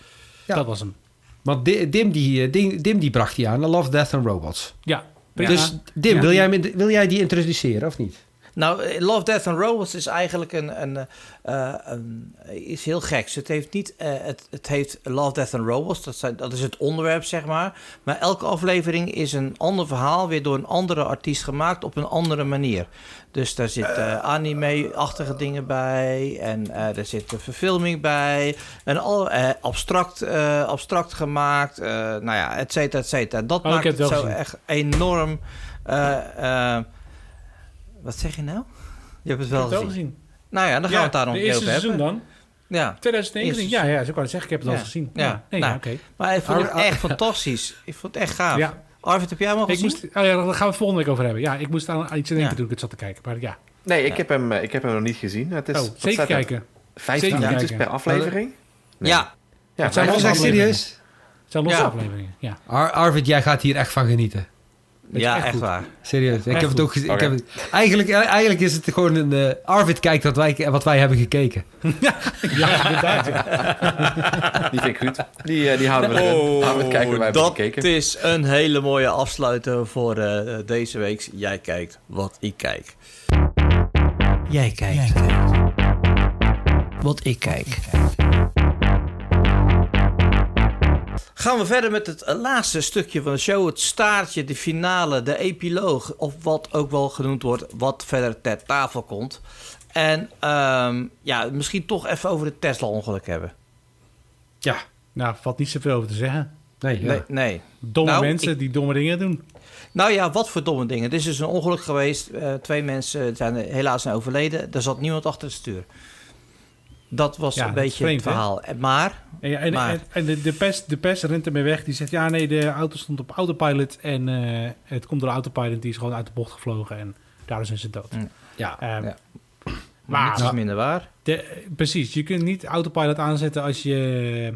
Ja. Dat was hem. Want Di- Dim die, eh, Dim, Dim die bracht die aan. Love, Death and Robots. Ja. Dus Dim, Ja. wil, jij, wil jij die introduceren of niet? Nou, eh, Love, Death and Robots is eigenlijk een, een, eh, eh, een is heel geks. Het heeft niet, eh, het, het heeft Love, Death and Robots. Dat, zijn, dat is het onderwerp, zeg maar. Maar elke aflevering is een ander verhaal, weer door een andere artiest gemaakt op een andere manier. Dus daar zitten anime-achtige dingen bij en eh, er zit een verfilming bij. En al eh, abstract, eh, abstract gemaakt, eh, nou ja, et cetera, et cetera. Dat Oh, maakt het zo gezien. echt enorm. Wat zeg je nou? Je hebt het Ik wel heb het gezien. gezien. Nou ja, dan gaan we het daar nog de over seizoen hebben. dan. Ja, 2019, Eerste ja, ja, zo kan ik zeggen. Ik heb het al gezien. Ja. Nee, Nou, ja, oké. maar ik vond het echt fantastisch. Ik vond het echt gaaf. Ja. Arvid, heb jij hem al Ik gezien? moest, oh ja, daar gaan we het volgende week over hebben. Ja, ik moest aan aan iets denken Ja. toen ik het zat te kijken. Maar ja, Nee, ik, Ja. heb hem, eh, ik heb hem nog niet gezien. Het is, oh, wat zeker er? kijken. 15 Zeker minuten kijken. per aflevering? Nee. Ja, Ja, Het zijn losse afleveringen. serieus? Het zijn losse Ja. afleveringen. Ja. Ar- Arvid, jij gaat hier echt van genieten. Ja echt echt waar. Serieus. Ik Echt heb het ook gezien. Ik Oké. heb het, eigenlijk, eigenlijk is het gewoon een... eh, Arvid kijkt wat wij, wat wij hebben gekeken. ja, inderdaad. Ja. Die vind ik goed. Die, eh, die houden we we het kijken we hebben Oh, dat gekeken. is een hele mooie afsluiter voor eh, deze week. Jij kijkt wat ik kijk. Jij kijkt wat ik kijk. Gaan we verder met het laatste stukje van de show. Het staartje, de finale, de epiloog. Of wat ook wel genoemd wordt, wat verder ter tafel komt. En ehm, ja, misschien toch even over het Tesla-ongeluk hebben. Ja. Nou, valt niet zoveel over te zeggen. Nee, ja. Nee, nee. Domme Nou, mensen ik- die domme dingen doen. Nou ja, wat voor domme dingen. Er is dus een ongeluk geweest. Eh, twee mensen zijn helaas zijn overleden. Er zat niemand achter het stuur. Dat was Ja, een beetje vreemd, het verhaal. En Maar, En, ja, en, Maar- en, en de, de, pers, de pers rent ermee weg. Die zegt, ja nee, de auto stond op autopilot. En eh, het komt door de autopilot. Die is gewoon uit de bocht gevlogen. En daar zijn ze dood. Mm. Ja. Ehm, Ja. Maar niets is minder waar. de, precies, je kunt niet autopilot aanzetten als je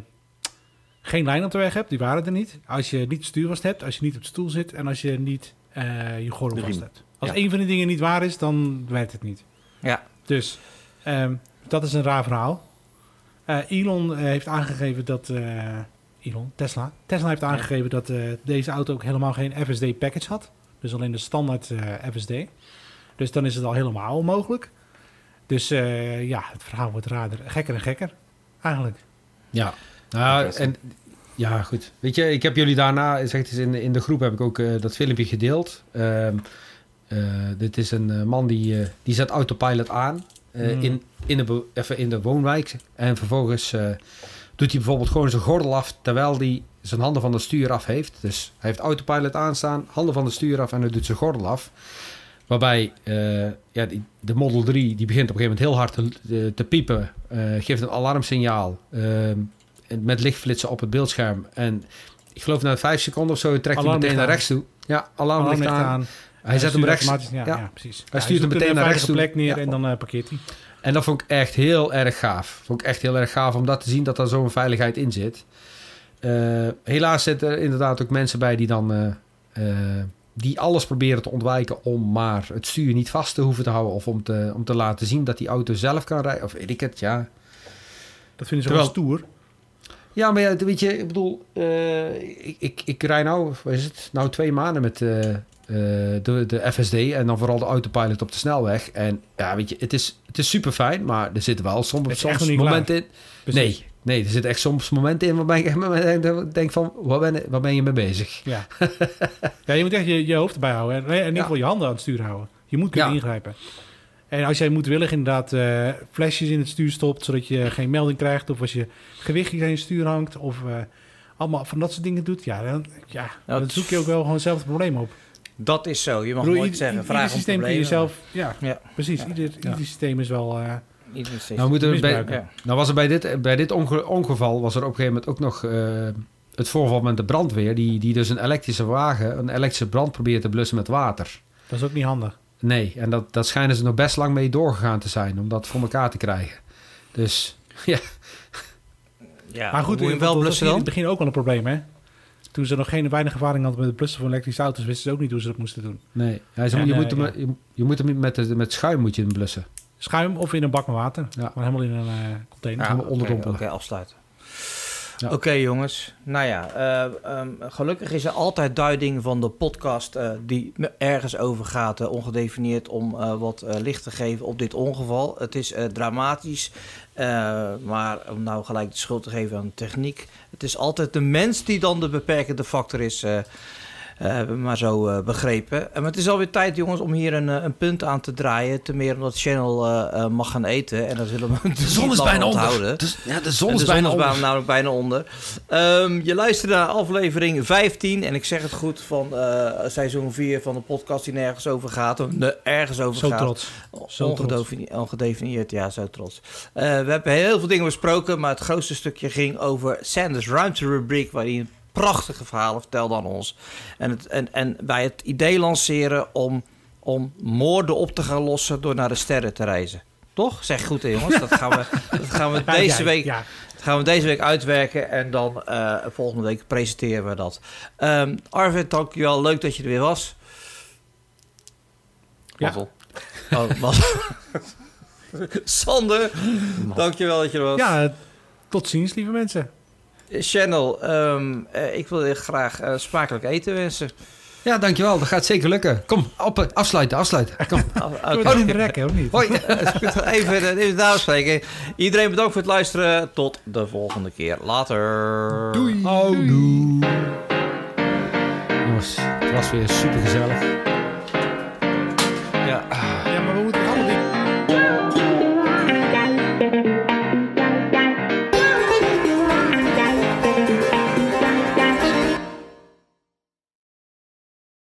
geen lijn op de weg hebt. Die waren er niet. Als je niet stuurvast hebt. Als je niet op de stoel zit. En als je niet eh, je gordel De vast hebt. Als Ja. een van die dingen niet waar is, dan werkt het niet. Ja. Dus ehm, dat is een raar verhaal. Eh, Elon eh, heeft aangegeven dat. eh, Elon, Tesla. Tesla heeft aangegeven dat eh, deze auto ook helemaal geen FSD-package had. Dus alleen de standaard eh, FSD. Dus dan is het al helemaal onmogelijk. Dus eh, ja, het verhaal wordt raarder, gekker en gekker. Eigenlijk. Ja. Nou, en, ja, goed. Weet je, ik heb jullie daarna, zeg het eens, in, de- in de groep heb ik ook eh, dat filmpje gedeeld. Ehm, eh, dit is een man die, eh, die zet autopilot aan eh, Hmm. in, in, de, even in de woonwijk. En vervolgens eh, doet hij bijvoorbeeld gewoon zijn gordel af terwijl hij zijn handen van het stuur af heeft. Dus hij heeft autopilot aanstaan, handen van het stuur af en hij doet zijn gordel af. Waarbij eh, ja, die, de Model 3 die begint op een gegeven moment heel hard te, te piepen. geeft een alarmsignaal met lichtflitsen op het beeldscherm. En ik geloof na vijf seconden of zo trekt hij meteen naar rechts toe. Ja, alarm, Alarm ligt ligt aan. Hij zet hem rechts. Ja, ja. ja. precies. Hij stuurt hem meteen een naar rechts toe. plek neer en dan eh, parkeert hij. En dat vond ik echt heel erg gaaf. Vond ik echt heel erg gaaf om dat te zien dat er zo'n veiligheid in zit. Eh, helaas zitten er inderdaad ook mensen bij die dan eh, die alles proberen te ontwijken om maar het stuur niet vast te hoeven te houden of om te, om te laten zien dat die auto zelf kan rijden. Of weet ik het, ja. Dat vinden ze wel stoer. Ja, maar ja, weet je, ik bedoel, ik, ik, ik rij nou, wat is het, nou twee maanden met eh, de, de FSD en dan vooral de autopilot op de snelweg. En ja, weet je, het is, het is super fijn, maar er zitten wel soms, soms momenten in. Precies. Nee, nee, er zitten echt soms momenten in waarbij ik denk van, waar ben, waar ben je mee bezig? Ja. ja, je moet echt je, je hoofd erbij houden. En in ieder Ja. geval je handen aan het stuur houden. Je moet kunnen Ja. ingrijpen. En als jij moedwillig inderdaad eh, flesjes in het stuur stopt... zodat je geen melding krijgt... of als je gewichtjes aan je stuur hangt... of eh, allemaal van dat soort dingen doet... ja, dan, ja, Nou, dan zoek je ook wel gewoon zelf het probleem op. Dat is zo. Je mag bedoel, nooit ieder- zeggen. ieder Vraag om systeem kun je problemen. zelf... Ja, Ja. precies. Ja. Ieder, Ja. ieder systeem is wel... eh, steeds. Nou, moeten we bij, misbruiken. Ja. nou was er bij dit, bij dit onge- ongeval was er op een gegeven moment ook nog eh, het voorval met de brandweer, die, die dus een elektrische wagen, een elektrische brand probeert te blussen met water. dat is ook niet handig. Nee, en dat, dat schijnen ze nog best lang mee doorgegaan te zijn om dat voor elkaar te krijgen. Dus ja, Ja, maar goed, moet je wel blussen hier in dan? het begin ook wel een probleem, hè? Toen ze nog geen weinig ervaring hadden met het blussen van elektrische auto's, wisten ze ook niet hoe ze dat moesten doen. Nee, hij zei, En, je, eh, moet hem, ja. je, je moet hem met, de- met schuim moet je hem blussen. Schuim of in een bak met water. Ja. Maar helemaal in een eh, container. Helemaal Oké, onderdompelen. Oké, afsluiten. Oké jongens, nou ja, eh, ehm, gelukkig is er altijd duiding van de podcast eh, die ergens over gaat, eh, ongedefinieerd, om wat licht te geven op dit ongeval. Het is dramatisch, maar om nou gelijk de schuld te geven aan de techniek. Het is altijd de mens die dan de beperkende factor is, hebben we maar zo eh, begrepen. En maar het is alweer tijd jongens om hier een, eh, een punt aan te draaien, te meer omdat Channel eh, eh, mag gaan eten en dat zullen we De zon is bijna onder. De, ja, de zon is de bijna zon is onder. bijna, namelijk bijna onder. Ehm, je luistert naar aflevering 15. En ik zeg het goed van eh, seizoen 4 van de podcast die nergens over gaat. Of ergens over Zo gaat. trots. Zo Ongedefini- Ongedefinieerd, ja, zo trots. Eh, we hebben heel veel dingen besproken. Maar het grootste stukje ging over Sanders ruimterubriek. Waar hij een prachtige verhalen vertelde aan ons. En, het, en, en bij het idee lanceren om, om moorden op te gaan lossen door naar de sterren te reizen. Toch? Zeg goed hè jongens. Dat gaan we, dat gaan we deze week dat gaan we deze week uitwerken en dan eh, volgende week presenteren we dat. Ehm Arvid, dankjewel. Leuk dat je er weer was. Ja. Oh, was. Sander, dankjewel dat je er was. ja, tot ziens, lieve mensen. Channel, ehm, eh, ik wil je graag eh, smakelijk eten wensen. Ja, dankjewel. Dat gaat zeker lukken. Kom, op, eh, afsluiten, afsluiten. Kom. Uit- we het even rekken, of niet? Hoi. even, even daar spreken. Iedereen bedankt voor het luisteren. Tot de volgende keer. Later. Doei. Oh, doei. Jongens, het was weer super gezellig. Ja.